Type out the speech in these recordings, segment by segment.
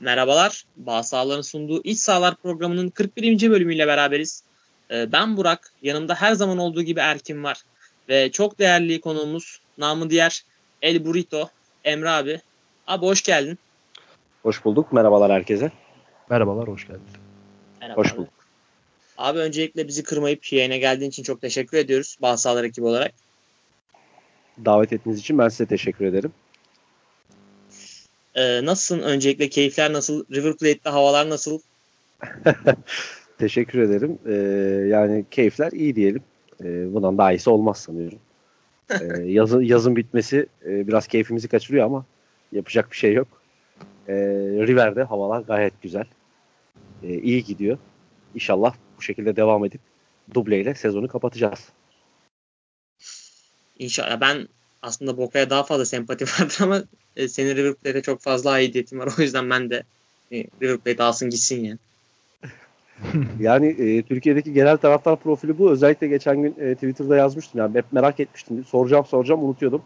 Merhabalar. Bağ Sağlar'ın sunduğu İç Sağlar programının 41. bölümüyle beraberiz. Ee, ben Burak. Yanımda her zaman olduğu gibi Erkin var. Ve çok değerli konuğumuz namı diğer El Burrito Emre abi. Abi hoş geldin. Hoş bulduk. Merhabalar herkese. Merhabalar, hoş geldiniz. Merhaba hoş bulduk. Abi öncelikle bizi kırmayıp yayına geldiğin için çok teşekkür ediyoruz. Bağ Sağlar ekibi olarak. Davet ettiğiniz için ben size teşekkür ederim. Ee, nasılsın? Öncelikle keyifler nasıl? River Plate'de havalar nasıl? Teşekkür ederim. Ee, yani keyifler iyi diyelim. Ee, bundan daha iyisi olmaz sanıyorum. Ee, yazın, yazın bitmesi e, biraz keyfimizi kaçırıyor ama yapacak bir şey yok. Ee, River'de havalar gayet güzel. Ee, iyi gidiyor. İnşallah bu şekilde devam edip dubleyle sezonu kapatacağız. İnşallah. Ben aslında Boka'ya daha fazla sempati vardır ama e, senin River Plate'e çok fazla aidiyetim var. O yüzden ben de e, River Plate alsın gitsin yani. yani e, Türkiye'deki genel taraftar profili bu. Özellikle geçen gün e, Twitter'da yazmıştım. Yani hep merak etmiştim. Soracağım soracağım unutuyordum.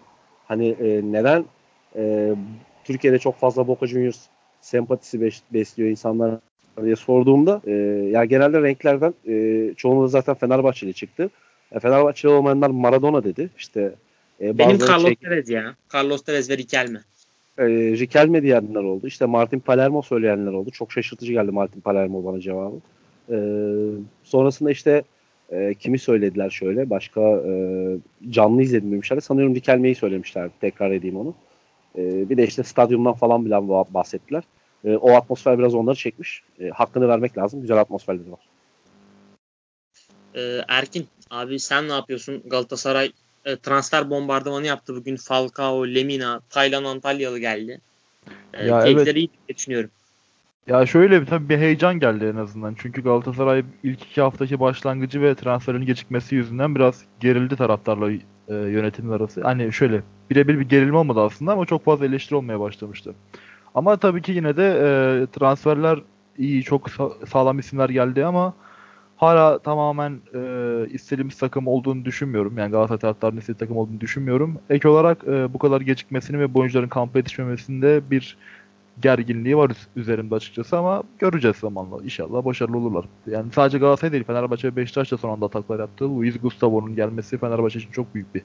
Hani e, neden e, Türkiye'de çok fazla Boca Juniors sempatisi besliyor insanlar diye sorduğumda e, ya genelde renklerden e, çoğunluğu zaten Fenerbahçeli çıktı. E, Fenerbahçeli olmayanlar Maradona dedi. İşte e, Benim Carlos şey, Tevez ya. Carlos Tevez ve Riquelme. E, Riquelme diyenler oldu. İşte Martin Palermo söyleyenler oldu. Çok şaşırtıcı geldi Martin Palermo bana cevabı. E, sonrasında işte e, kimi söylediler şöyle. Başka e, canlı izledim demişler. Sanıyorum Riquelme'yi söylemişler. Tekrar edeyim onu. E, bir de işte stadyumdan falan bile bahsettiler. E, o atmosfer biraz onları çekmiş. E, hakkını vermek lazım. Güzel atmosferleri var. E, Erkin abi sen ne yapıyorsun? Galatasaray e, transfer bombardımanı yaptı bugün. Falcao, Lemina, Taylan Antalyalı geldi. E, ya evet. iyi düşünüyorum. Ya şöyle bir tabii bir heyecan geldi en azından. Çünkü Galatasaray ilk iki haftaki başlangıcı ve transferin gecikmesi yüzünden biraz gerildi taraftarla e, yönetimin arası. Hani şöyle birebir bir gerilme olmadı aslında ama çok fazla eleştiri olmaya başlamıştı. Ama tabii ki yine de e, transferler iyi, çok sa- sağlam isimler geldi ama hala tamamen e, istediğimiz takım olduğunu düşünmüyorum. Yani Galatasaray taraftarının istediği takım olduğunu düşünmüyorum. Ek olarak e, bu kadar gecikmesini ve oyuncuların kampa yetişmemesinde bir gerginliği var üzerimde açıkçası ama göreceğiz zamanla. İnşallah başarılı olurlar. Yani sadece Galatasaray değil Fenerbahçe ve Beşiktaş da son anda ataklar yaptı. Luis Gustavo'nun gelmesi Fenerbahçe için çok büyük bir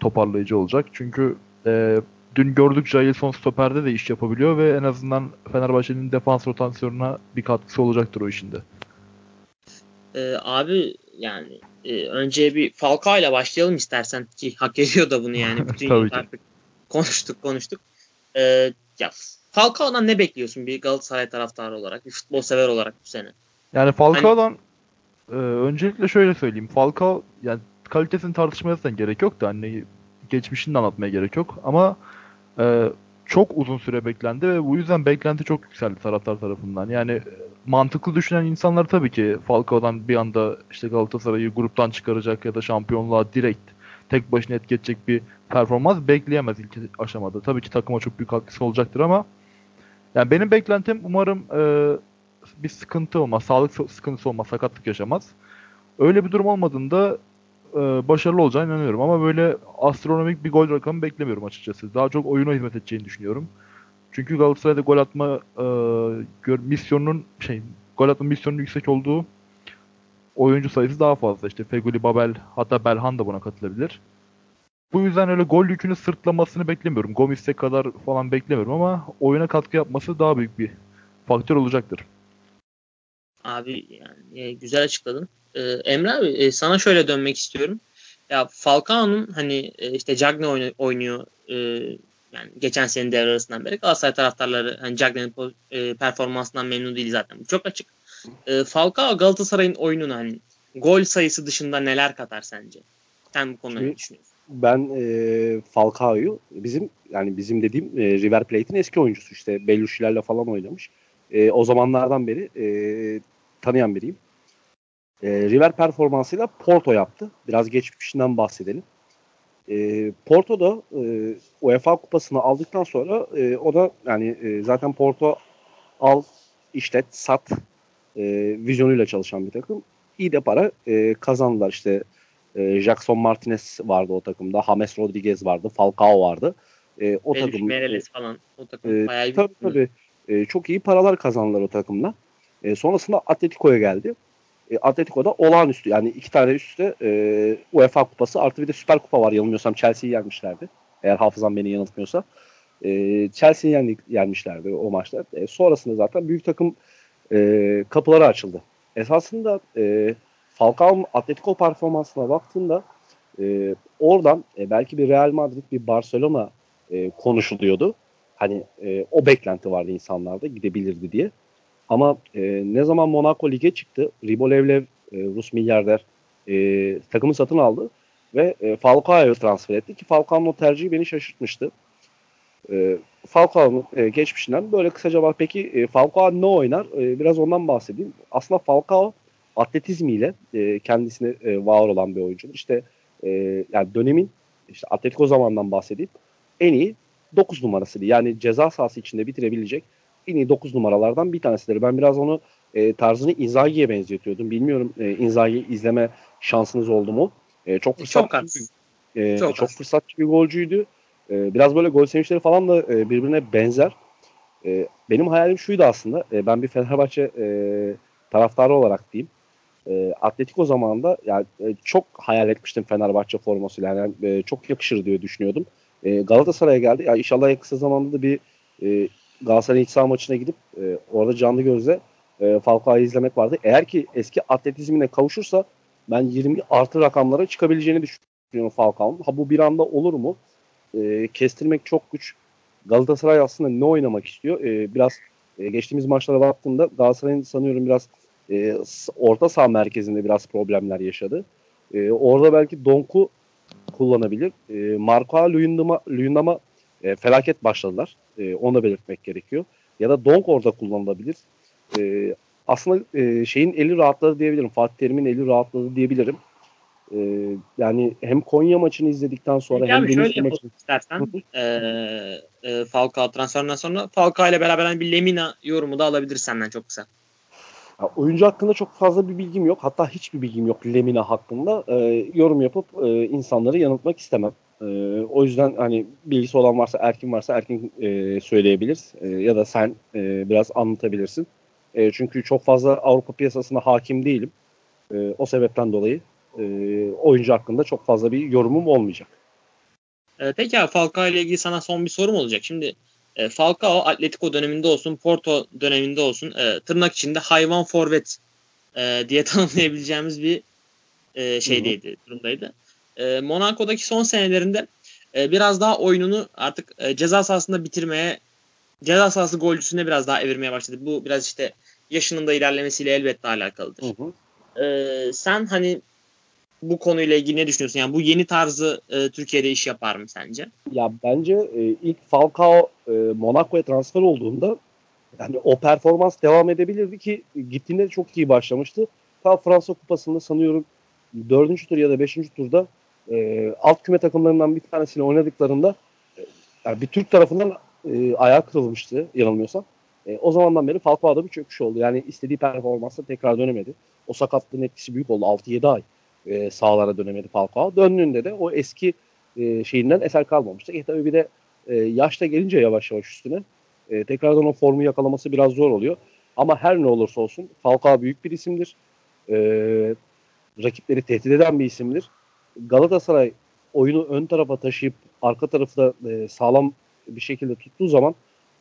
toparlayıcı olacak. Çünkü e, dün gördük Jailson stoperde de iş yapabiliyor ve en azından Fenerbahçe'nin defans rotasyonuna bir katkısı olacaktır o işinde. Ee, abi yani e, önce bir Falcao ile başlayalım istersen ki hak ediyor da bunu yani. Bütün artık konuştuk konuştuk. Ee, ya Falcao'dan ne bekliyorsun bir Galatasaray taraftarı olarak, bir futbol sever olarak bu sene? Yani Falcao'dan hani... e, öncelikle şöyle söyleyeyim. Falcao yani kalitesini tartışmaya zaten gerek yok da hani geçmişini de anlatmaya gerek yok ama e, çok uzun süre beklendi ve bu yüzden beklenti çok yükseldi taraftar tarafından. Yani mantıklı düşünen insanlar tabii ki Falcao'dan bir anda işte Galatasaray'ı gruptan çıkaracak ya da şampiyonluğa direkt tek başına etki edecek bir performans bekleyemez ilk aşamada. Tabii ki takıma çok büyük katkısı olacaktır ama yani benim beklentim umarım e, bir sıkıntı olmaz, sağlık sıkıntısı olmaz, sakatlık yaşamaz. Öyle bir durum olmadığında e, başarılı olacağını inanıyorum ama böyle astronomik bir gol rakamı beklemiyorum açıkçası. Daha çok oyuna hizmet edeceğini düşünüyorum. Çünkü Galatasaray'da gol atma e, misyonunun şey gol atma misyonunun yüksek olduğu oyuncu sayısı daha fazla. İşte Feguli, Babel hatta Belhan da buna katılabilir. Bu yüzden öyle gol yükünü sırtlamasını beklemiyorum. Gomis'e kadar falan beklemiyorum ama oyuna katkı yapması daha büyük bir faktör olacaktır. Abi yani e, güzel açıkladın. E, Emre abi e, sana şöyle dönmek istiyorum. Ya Falcao'nun hani e, işte Cagne oynuyor, oynuyor e, yani geçen sene devre arasından beri Galatasaray taraftarları hani Cagne'nin e, performansından memnun değil zaten. Bu çok açık. E, Falcao Galatasaray'ın oyununa hani gol sayısı dışında neler katar sence? Sen bu konuda ne düşünüyorsun? Ben e, Falcao'yu bizim yani bizim dediğim e, River Plate'in eski oyuncusu işte Bellushi'lerle falan oynamış. E, o zamanlardan beri e, tanıyan biriyim. E, River performansıyla Porto yaptı. Biraz geçmişinden bahsedelim. E, Porto da e, UEFA kupasını aldıktan sonra e, o da yani e, zaten Porto al, işlet, sat e, vizyonuyla çalışan bir takım. İyi de para e, kazandılar işte. E, Jackson Martinez vardı o takımda. James Rodriguez vardı. Falcao vardı. E, o Belüş, takım Mereles falan. O takım e, bayağı tabii, tabii. E, çok iyi paralar kazandılar o takımla. E, sonrasında Atletico'ya geldi. E, Atletico'da olağanüstü yani iki tane üstte e, UEFA kupası artı bir de Süper Kupa var yanılmıyorsam Chelsea'yi yenmişlerdi. Eğer hafızam beni yanıltmıyorsa. E, Chelsea'yi yendik, yenmişlerdi o maçta. E, sonrasında zaten büyük takım e, kapıları açıldı. Esasında e, Falcao'nun Atletico performansına baktığında e, oradan e, belki bir Real Madrid, bir Barcelona e, konuşuluyordu. Hani e, o beklenti vardı insanlarda gidebilirdi diye. Ama e, ne zaman Monaco lige çıktı, Ribolevlev, e, Rus milyarder e, takımı satın aldı ve e, Falcao'yu transfer etti ki Falcao'nun tercihi beni şaşırtmıştı. E, Falcao'nun e, geçmişinden böyle kısaca bak peki e, Falcao ne oynar? E, biraz ondan bahsedeyim. Aslında Falcao atletizmiyle e, kendisine e, var olan bir oyuncu. İşte e, yani dönemin işte Atletico zamandan bahsedeyim. En iyi 9 numarasıydı. Yani ceza sahası içinde bitirebilecek en iyi 9 numaralardan bir tanesidir. Ben biraz onu e, tarzını Inzaghi'ye benzetiyordum. Bilmiyorum e, Inzaghi izleme şansınız oldu mu? E, çok fırsatçı, çok, e, çok, çok fırsatçı bir golcüydü. E, biraz böyle gol sevinçleri falan da e, birbirine benzer. E, benim hayalim şuydu aslında. E, ben bir Fenerbahçe e, taraftarı olarak diyeyim. E, Atletico zamanında yani e, çok hayal etmiştim Fenerbahçe formasıyla. Yani e, çok yakışır diye düşünüyordum. E, Galatasaray'a geldi. Ya inşallah en kısa zamanda da bir e, Galatasaray iç saha maçına gidip e, orada canlı gözle e, Falcao'yu izlemek vardı. Eğer ki eski atletizmine kavuşursa ben 20 artı rakamlara çıkabileceğini düşünüyorum Falcao'nun. Ha bu bir anda olur mu? E, kestirmek çok güç. Galatasaray aslında ne oynamak istiyor? E, biraz e, geçtiğimiz maçlara baktığımda Galatasaray'ın sanıyorum biraz e, orta saha merkezinde biraz problemler yaşadı. E, orada belki Donk'u kullanabilir. E, Marco Luyendama, e, felaket başladılar. E, onu da belirtmek gerekiyor. Ya da Donk orada kullanılabilir. E, aslında e, şeyin eli rahatladı diyebilirim. Fatih Terim'in eli rahatladı diyebilirim. E, yani hem Konya maçını izledikten sonra hem Denizli maçını istersen e, e, Falcao transferinden sonra Falcao ile beraber hani bir Lemina yorumu da alabilir senden çok kısa. Ya, oyuncu hakkında çok fazla bir bilgim yok. Hatta hiçbir bilgim yok Lemina hakkında. E, yorum yapıp e, insanları yanıltmak istemem. E, o yüzden hani bilgisi olan varsa Erkin varsa Erkin e, söyleyebilir e, ya da sen e, biraz anlatabilirsin. E, çünkü çok fazla Avrupa piyasasına hakim değilim. E, o sebepten dolayı e, oyuncu hakkında çok fazla bir yorumum olmayacak. E, peki abi Falcao ile ilgili sana son bir sorum olacak. Şimdi e, Falcao Atletico döneminde olsun, Porto döneminde olsun e, tırnak içinde hayvan forvet e, diye tanımlayabileceğimiz bir e, şeydeydi, durumdaydı. E, Monaco'daki son senelerinde e, biraz daha oyununu artık e, ceza sahasında bitirmeye, ceza sahası golcüsüne biraz daha evirmeye başladı. Bu biraz işte yaşının da ilerlemesiyle elbette alakalıdır. Hı hı. E, sen hani bu konuyla ilgili ne düşünüyorsun? Yani bu yeni tarzı e, Türkiye'de iş yapar mı sence? Ya bence e, ilk Falcao e, Monaco'ya transfer olduğunda yani o performans devam edebilirdi ki gittiğinde çok iyi başlamıştı. Ta Fransa Kupası'nda sanıyorum dördüncü tur ya da beşinci turda e, alt küme takımlarından bir tanesiyle oynadıklarında e, yani bir Türk tarafından e, ayağı kırılmıştı yanılmıyorsam. E, o zamandan beri Falcao'da bir çöküş oldu. Yani istediği performansa tekrar dönemedi. O sakatlığın etkisi büyük oldu. 6-7 ay e, sahalara dönemedi Falcao. Döndüğünde de o eski e, şeyinden eser kalmamıştı. E tabii bir de e, yaşta gelince yavaş yavaş üstüne e, tekrardan o formu yakalaması biraz zor oluyor. Ama her ne olursa olsun Falcao büyük bir isimdir. E, rakipleri tehdit eden bir isimdir. Galatasaray oyunu ön tarafa taşıyıp arka tarafı da e, sağlam bir şekilde tuttuğu zaman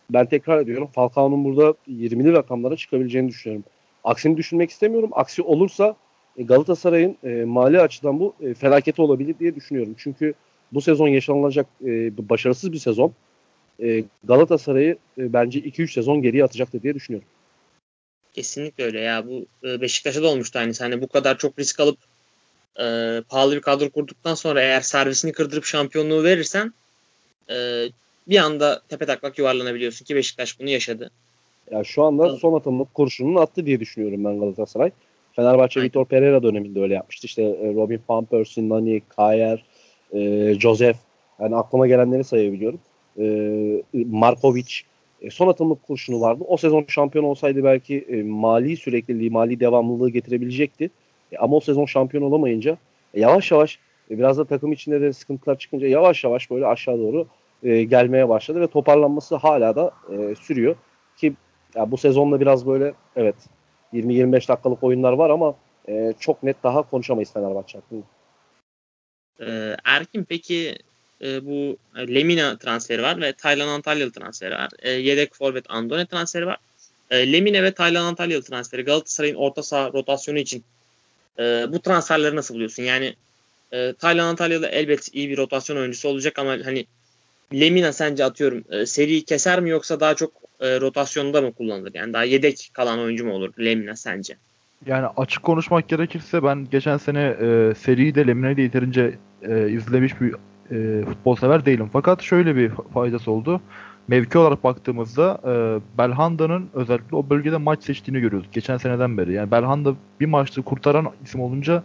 ben tekrar ediyorum Falcao'nun burada 20'li rakamlara çıkabileceğini düşünüyorum. Aksini düşünmek istemiyorum. Aksi olursa e, Galatasaray'ın e, mali açıdan bu e, felaketi olabilir diye düşünüyorum. Çünkü bu sezon yaşanılacak e, başarısız bir sezon e, Galatasaray'ı e, bence 2-3 sezon geriye atacaktır diye düşünüyorum. Kesinlikle öyle ya. Bu e, Beşiktaş'a da olmuştu aynısı. Hani bu kadar çok risk alıp e, pahalı bir kadro kurduktan sonra eğer servisini kırdırıp şampiyonluğu verirsen e, bir anda tepe taklak yuvarlanabiliyorsun ki Beşiktaş bunu yaşadı. Ya şu anda son atımlık kurşununu attı diye düşünüyorum ben Galatasaray. Fenerbahçe Aynen. Vitor Pereira döneminde öyle yapmıştı. İşte e, Robin Van Persie, Nani, Kayer, e, Joseph. Yani aklıma gelenleri sayabiliyorum. E, Markovic. E, son atımlık kurşunu vardı. O sezon şampiyon olsaydı belki e, mali sürekliliği, mali devamlılığı getirebilecekti. E, ama o sezon şampiyon olamayınca e, yavaş yavaş e, biraz da takım içinde de sıkıntılar çıkınca yavaş yavaş böyle aşağı doğru e, gelmeye başladı ve toparlanması hala da e, sürüyor. Ki ya bu sezonda biraz böyle evet 20-25 dakikalık oyunlar var ama e, çok net daha konuşamayız Fenerbahçe hakkında. Ee, Erkin peki e, bu Lemina transferi var ve Taylan Antalyalı transferi var. E, yedek forvet Andone transferi var. E, ve Taylan Antalyalı transferi Galatasaray'ın orta saha rotasyonu için e, bu transferleri nasıl buluyorsun? Yani e, Taylan Antalyalı elbet iyi bir rotasyon oyuncusu olacak ama hani Lemina sence atıyorum e, seriyi keser mi yoksa daha çok e, rotasyonda mı kullanılır? Yani daha yedek kalan oyuncu mu olur Lemina sence? Yani açık konuşmak gerekirse ben geçen sene e, seriyi de Lemina'yı da yeterince e, izlemiş bir e, futbol sever değilim. Fakat şöyle bir faydası oldu. Mevki olarak baktığımızda e, Belhanda'nın özellikle o bölgede maç seçtiğini görüyoruz. Geçen seneden beri. Yani Belhanda bir maçta kurtaran isim olunca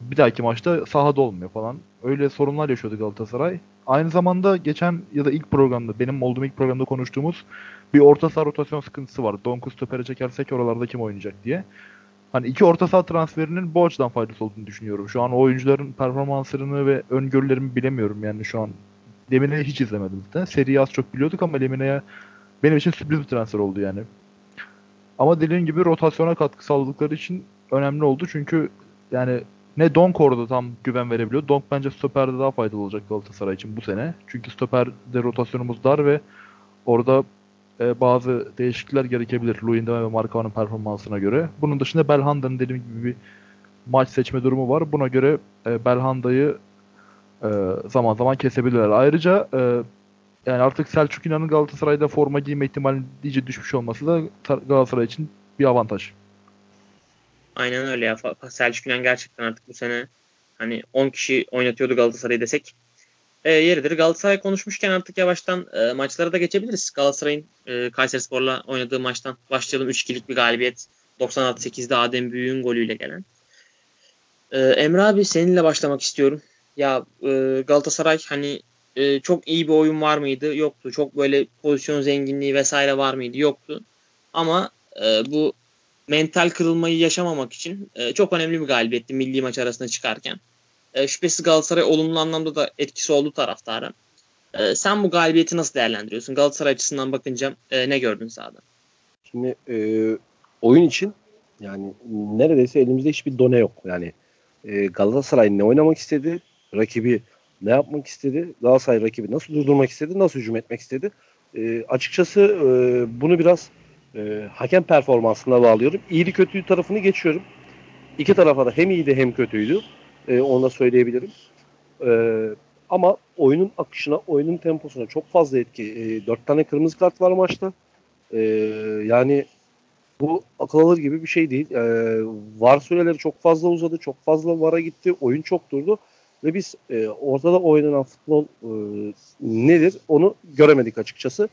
bir dahaki maçta sahada olmuyor falan. Öyle sorunlar yaşıyordu Galatasaray. Aynı zamanda geçen ya da ilk programda benim olduğum ilk programda konuştuğumuz bir orta saha rotasyon sıkıntısı var. Donkus stopere çekersek oralarda kim oynayacak diye. Hani iki orta saha transferinin bu açıdan faydası olduğunu düşünüyorum. Şu an oyuncuların performanslarını ve öngörülerimi bilemiyorum yani şu an. Lemine'yi hiç izlemedim zaten. Seriyi az çok biliyorduk ama Lemine'ye benim için sürpriz bir transfer oldu yani. Ama dediğim gibi rotasyona katkı sağladıkları için önemli oldu. Çünkü yani ne Donk orada tam güven verebiliyor. Donk bence stoperde daha faydalı olacak Galatasaray için bu sene. Çünkü stoperde rotasyonumuz dar ve orada e, bazı değişiklikler gerekebilir Luyendama ve Marcao'nun performansına göre. Bunun dışında Belhanda'nın dediğim gibi bir maç seçme durumu var. Buna göre e, Belhanda'yı e, zaman zaman kesebilirler. Ayrıca e, yani artık Selçuk İnan'ın Galatasaray'da forma giyme ihtimali iyice düşmüş olması da Galatasaray için bir avantaj. Aynen öyle ya. Selçuk İnan gerçekten artık bu sene hani 10 kişi oynatıyordu Galatasaray'ı desek e, yeridir. Galatasaray konuşmuşken artık yavaştan e, maçlara da geçebiliriz. Galatasaray'ın e, Kayserispor'la oynadığı maçtan başlayalım. 3-2'lik bir galibiyet. 96-8'de Adem Büyük'ün golüyle gelen. E, Emre abi seninle başlamak istiyorum. Ya e, Galatasaray hani e, çok iyi bir oyun var mıydı? Yoktu. Çok böyle pozisyon zenginliği vesaire var mıydı? Yoktu. Ama e, bu mental kırılmayı yaşamamak için e, çok önemli bir galibiyetti milli maç arasında çıkarken. E, şüphesiz Galatasaray olumlu anlamda da etkisi oldu taraftara. E, sen bu galibiyeti nasıl değerlendiriyorsun? Galatasaray açısından bakınca e, ne gördün sahada? Şimdi e, oyun için yani neredeyse elimizde hiçbir done yok. Yani e, Galatasaray ne oynamak istedi? Rakibi ne yapmak istedi? Galatasaray rakibi nasıl durdurmak istedi? Nasıl hücum etmek istedi? E, açıkçası e, bunu biraz e, hakem performansına bağlıyorum. İyili kötüyü tarafını geçiyorum. İki tarafa da hem iyiydi hem kötüydü. E, onu da söyleyebilirim. E, ama oyunun akışına, oyunun temposuna çok fazla etki. E, dört tane kırmızı kart var maçta. E, yani bu akıl alır gibi bir şey değil. E, var süreleri çok fazla uzadı. Çok fazla vara gitti. Oyun çok durdu. Ve biz e, ortada oynanan futbol e, nedir onu göremedik açıkçası.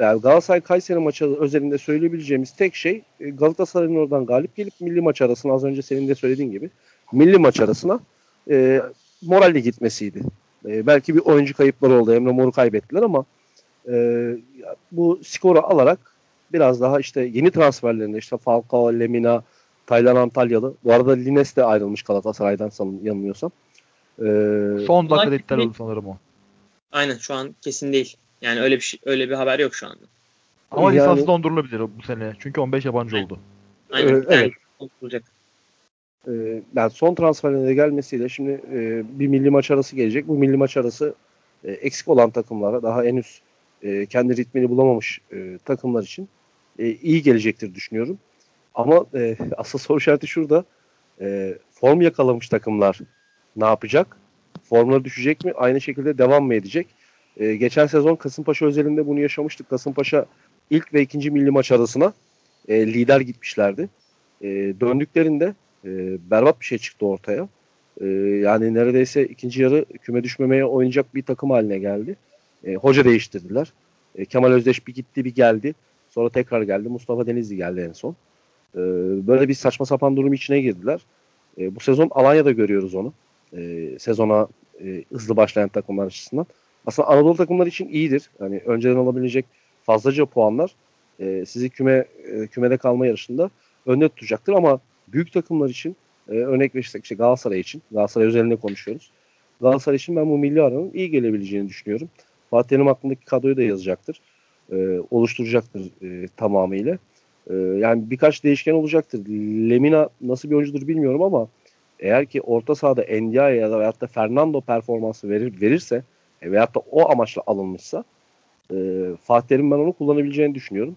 Yani Galatasaray Kayseri maçı özelinde söyleyebileceğimiz tek şey e, Galatasaray'ın oradan galip gelip milli maç arasına az önce senin de söylediğin gibi milli maç arasına e, moralle gitmesiydi. E, belki bir oyuncu kayıpları oldu. Emre Mor'u kaybettiler ama e, bu skoru alarak biraz daha işte yeni transferlerinde işte Falcao, Lemina, Taylan Antalyalı. Bu arada Lines de ayrılmış Galatasaray'dan sanırım yanılmıyorsam. Ee, Son dakika iptal oldu sanırım o. Aynen şu an kesin değil. Yani öyle bir şey, öyle bir haber yok şu anda. Ama yani, lisansı dondurulabilir bu sene. Çünkü 15 yabancı oldu. Aynen. Ee, evet. Olacak. Ee, yani son transferlerine gelmesiyle şimdi e, bir milli maç arası gelecek. Bu milli maç arası e, eksik olan takımlara daha henüz e, kendi ritmini bulamamış e, takımlar için e, iyi gelecektir düşünüyorum. Ama e, asıl soru işareti şurada. E, form yakalamış takımlar ne yapacak? Formları düşecek mi? Aynı şekilde devam mı edecek? E, geçen sezon Kasımpaşa özelinde bunu yaşamıştık. Kasımpaşa ilk ve ikinci milli maç arasına e, lider gitmişlerdi. E, döndüklerinde e, berbat bir şey çıktı ortaya. E, yani neredeyse ikinci yarı küme düşmemeye oynayacak bir takım haline geldi. E, hoca değiştirdiler. E, Kemal Özdeş bir gitti bir geldi. Sonra tekrar geldi. Mustafa Denizli geldi en son. E, böyle bir saçma sapan durum içine girdiler. E, bu sezon Alanya'da görüyoruz onu. E, sezona e, hızlı başlayan takımlar açısından. Aslında Anadolu takımlar için iyidir. Yani önceden alabilecek fazlaca puanlar e, sizi küme e, kümede kalma yarışında önde tutacaktır ama büyük takımlar için e, örnek verirsek işte Galatasaray için Galatasaray özelinde konuşuyoruz. Galatasaray için ben bu milli aranın iyi gelebileceğini düşünüyorum. Fatih Terim aklındaki kadroyu da yazacaktır. e, oluşturacaktır e, tamamıyla. E, yani birkaç değişken olacaktır. Lemina nasıl bir oyuncudur bilmiyorum ama eğer ki orta sahada Ndiaye ya da veyahut da Fernando performansı verir, verirse e, veyahut da o amaçla alınmışsa e, Fatih Terim ben onu kullanabileceğini düşünüyorum.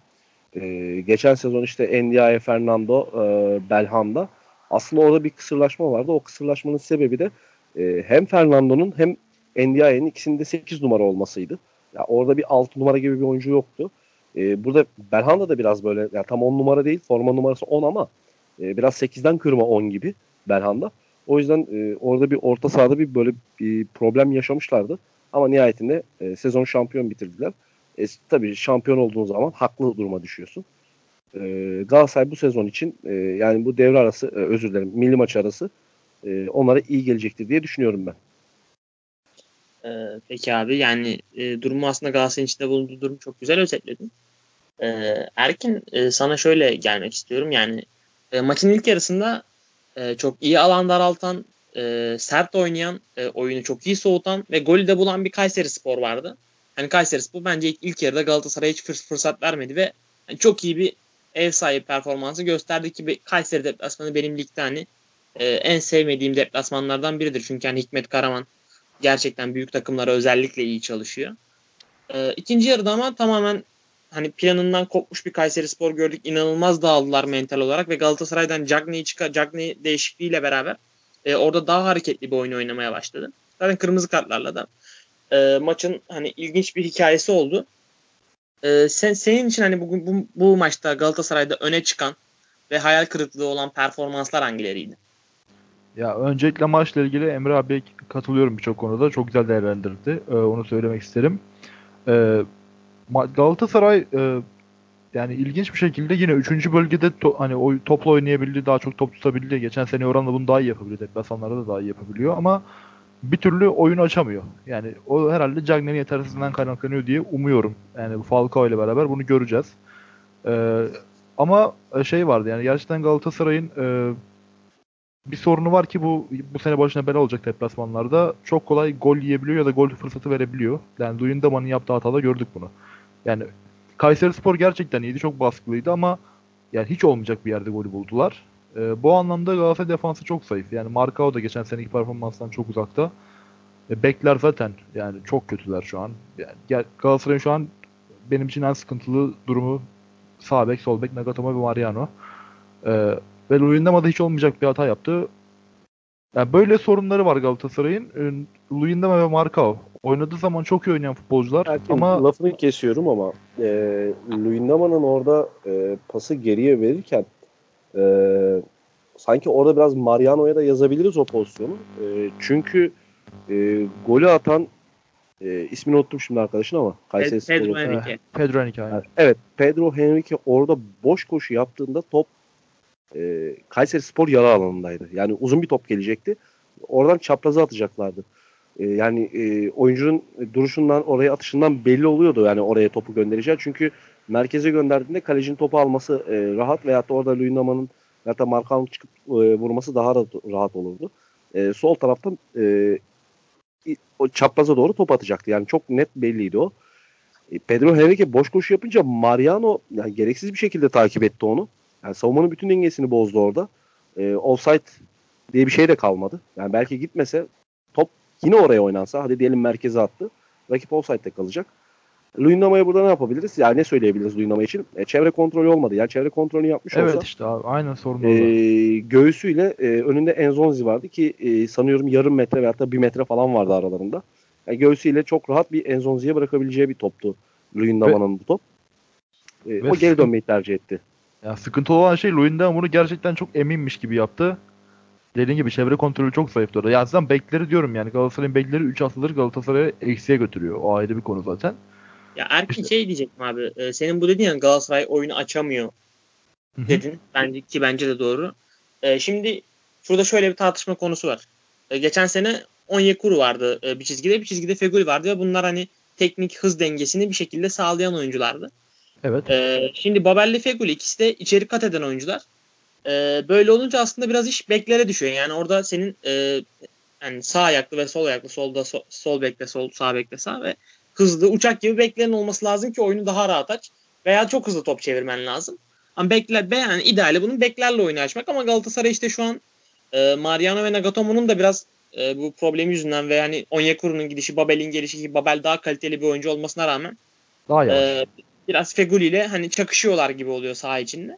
E, geçen sezon işte Ndiaye, Fernando, e, Belhanda aslında orada bir kısırlaşma vardı. O kısırlaşmanın sebebi de e, hem Fernando'nun hem Ndiaye'nin ikisinde 8 numara olmasıydı. Ya orada bir 6 numara gibi bir oyuncu yoktu. E, burada Belhanda da biraz böyle yani tam 10 numara değil forma numarası 10 ama e, biraz 8'den kırma 10 gibi Belhanda. O yüzden e, orada bir orta sahada bir böyle bir problem yaşamışlardı. Ama nihayetinde e, sezon şampiyon bitirdiler. E, tabii şampiyon olduğun zaman haklı duruma düşüyorsun. E, Galatasaray bu sezon için e, yani bu devre arası e, özür dilerim milli maç arası e, onlara iyi gelecektir diye düşünüyorum ben. Ee, peki abi yani e, durumu aslında Galatasaray'ın içinde bulunduğu durum çok güzel özetledin. Ee, Erkin e, sana şöyle gelmek istiyorum yani e, maçın ilk yarısında e, çok iyi alan daraltan, e, sert oynayan, e, oyunu çok iyi soğutan ve golü de bulan bir Kayseri Spor vardı. Hani Kayseri Spor bence ilk, ilk yarıda Galatasaray'a hiç fırsat vermedi ve yani çok iyi bir ev sahibi performansı gösterdi ki Kayseri deplasmanı benim ligde hani e, en sevmediğim deplasmanlardan biridir. Çünkü hani Hikmet Karaman gerçekten büyük takımlara özellikle iyi çalışıyor. E, ikinci yarıda ama tamamen hani planından kopmuş bir Kayseri Spor gördük. İnanılmaz dağıldılar mental olarak ve Galatasaray'dan Cagney'i çıkar Cagney değişikliğiyle beraber e, orada daha hareketli bir oyun oynamaya başladı. Zaten kırmızı kartlarla da e, maçın hani ilginç bir hikayesi oldu. E, sen senin için hani bugün bu, bu maçta Galatasaray'da öne çıkan ve hayal kırıklığı olan performanslar hangileriydi? Ya öncelikle maçla ilgili Emre abi katılıyorum birçok konuda. Çok güzel değerlendirdi. Ee, onu söylemek isterim. Ee, Galatasaray e, yani ilginç bir şekilde yine 3. bölgede to, hani o topla oynayabildi, daha çok top tutabildi. Geçen sene oranla bunu daha iyi yapabiliyor. Deplasmanlarda da daha iyi yapabiliyor ama bir türlü oyunu açamıyor. Yani o herhalde Cagney'in yetersizliğinden kaynaklanıyor diye umuyorum. Yani bu Falcao ile beraber bunu göreceğiz. Ee, ama şey vardı yani gerçekten Galatasaray'ın e, bir sorunu var ki bu bu sene başına bela olacak deplasmanlarda. Çok kolay gol yiyebiliyor ya da gol fırsatı verebiliyor. Yani Luyendama'nın yaptığı hatada gördük bunu. Yani Kayseri Spor gerçekten iyiydi. Çok baskılıydı ama yani hiç olmayacak bir yerde golü buldular. E, bu anlamda Galatasaray defansı çok zayıf. Yani Markao da geçen seneki performanstan çok uzakta. E, bekler zaten yani çok kötüler şu an. Yani Galatasaray'ın şu an benim için en sıkıntılı durumu sağ bek, sol bek, Nagatomo ve Mariano. E, ve Luyendama da hiç olmayacak bir hata yaptı. Yani böyle sorunları var Galatasaray'ın. E, Luyendama ve Markao oynadığı zaman çok iyi oynayan futbolcular Erkin, ama lafını kesiyorum ama e, Luyendama'nın orada e, pası geriye verirken e, sanki orada biraz Mariano'ya da yazabiliriz o pozisyonu. E, çünkü e, golü atan e, ismini unuttum şimdi arkadaşın ama Kayseri Pedro Henrique. Pedro Henrique. Evet Pedro Henrique orada boş koşu yaptığında top e, Kayseri Spor yara alanındaydı. Yani uzun bir top gelecekti. Oradan çapraza atacaklardı. E, yani e, oyuncunun duruşundan oraya atışından belli oluyordu yani oraya topu göndereceği. Çünkü merkeze gönderdiğinde kalecinin topu alması e, rahat veyahut da orada Luyendama'nın ya da Markan'ın çıkıp e, vurması daha rahat, rahat olurdu. E, sol taraftan e, o çapraza doğru top atacaktı. Yani çok net belliydi o. E, Pedro Henrique boş koşu yapınca Mariano yani gereksiz bir şekilde takip etti onu. Yani savunmanın bütün dengesini bozdu orada. E, offside diye bir şey de kalmadı. Yani belki gitmese top yine oraya oynansa hadi diyelim merkeze attı. Rakip offside'de kalacak. Luyendama'ya burada ne yapabiliriz? Yani ne söyleyebiliriz Luyendama için? E, çevre kontrolü olmadı. Yani çevre kontrolünü yapmış evet olsa. işte abi aynen sorun e, göğsüyle e, önünde Enzonzi vardı ki e, sanıyorum yarım metre veya da bir metre falan vardı aralarında. Yani göğsüyle çok rahat bir Enzonzi'ye bırakabileceği bir toptu Luyendama'nın bu top. E, o geri dönmeyi tercih etti. Ya sıkıntı olan şey Luyendama bunu gerçekten çok eminmiş gibi yaptı. Dediğim gibi çevre kontrolü çok zayıftı orada. Ya zaten bekleri diyorum yani Galatasaray'ın bekleri 3 haftadır Galatasaray'ı eksiye götürüyor. O ayrı bir konu zaten. Ya Erkin işte. şey diyecektim abi. E, senin bu dediğin yani Galatasaray oyunu açamıyor dedin. Bence ki bence de doğru. E, şimdi şurada şöyle bir tartışma konusu var. E, geçen sene Onyekuru vardı e, bir çizgide, bir çizgide Fegül vardı ve bunlar hani teknik hız dengesini bir şekilde sağlayan oyunculardı. Evet. E, şimdi Babel'le Fegül ikisi de içeri kat eden oyuncular. E, böyle olunca aslında biraz iş beklere düşüyor. Yani orada senin e, yani sağ ayaklı ve sol ayaklı solda so, sol bekle sol sağ bekle sağ ve hızlı, uçak gibi beklerin olması lazım ki oyunu daha rahat aç. Veya çok hızlı top çevirmen lazım. Ama bekler, be yani ideali bunun beklerle oyunu açmak ama Galatasaray işte şu an e, Mariano ve Nagatomo'nun da biraz e, bu problemi yüzünden ve yani Onyekuru'nun gidişi, Babel'in gelişi ki Babel daha kaliteli bir oyuncu olmasına rağmen Daha yavaş. e, biraz Feguli ile hani çakışıyorlar gibi oluyor saha içinde.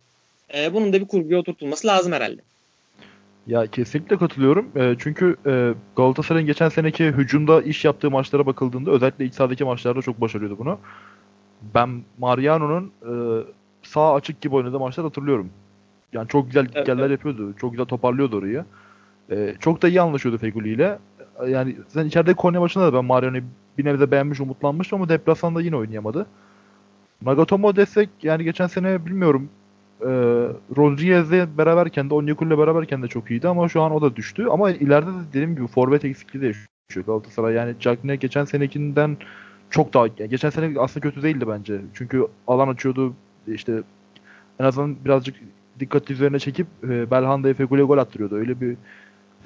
E, bunun da bir kurguya oturtulması lazım herhalde. Ya kesinlikle katılıyorum. E, çünkü e, Galatasaray'ın geçen seneki hücumda iş yaptığı maçlara bakıldığında özellikle iç sahadaki maçlarda çok başarıyordu bunu. Ben Mariano'nun e, sağ açık gibi oynadığı maçlar hatırlıyorum. Yani çok güzel Evet, geller yapıyordu. Çok güzel toparlıyordu orayı. E, çok da iyi anlaşıyordu Feguli ile. E, Yani sen içeride Konya maçında da ben Mariano'yu bir nebze beğenmiş, umutlanmıştım ama deplasmanda yine oynayamadı. Nagatomo desek yani geçen sene bilmiyorum e, Rodriguez'le beraberken de Onyekuru'yla beraberken de çok iyiydi ama şu an o da düştü. Ama ileride de dediğim gibi forvet eksikliği de yaşıyor Galatasaray. Yani Cagne geçen senekinden çok daha yani geçen sene aslında kötü değildi bence. Çünkü alan açıyordu işte en azından birazcık dikkati üzerine çekip e, Belhanda'ya Fegül'e gol attırıyordu. Öyle bir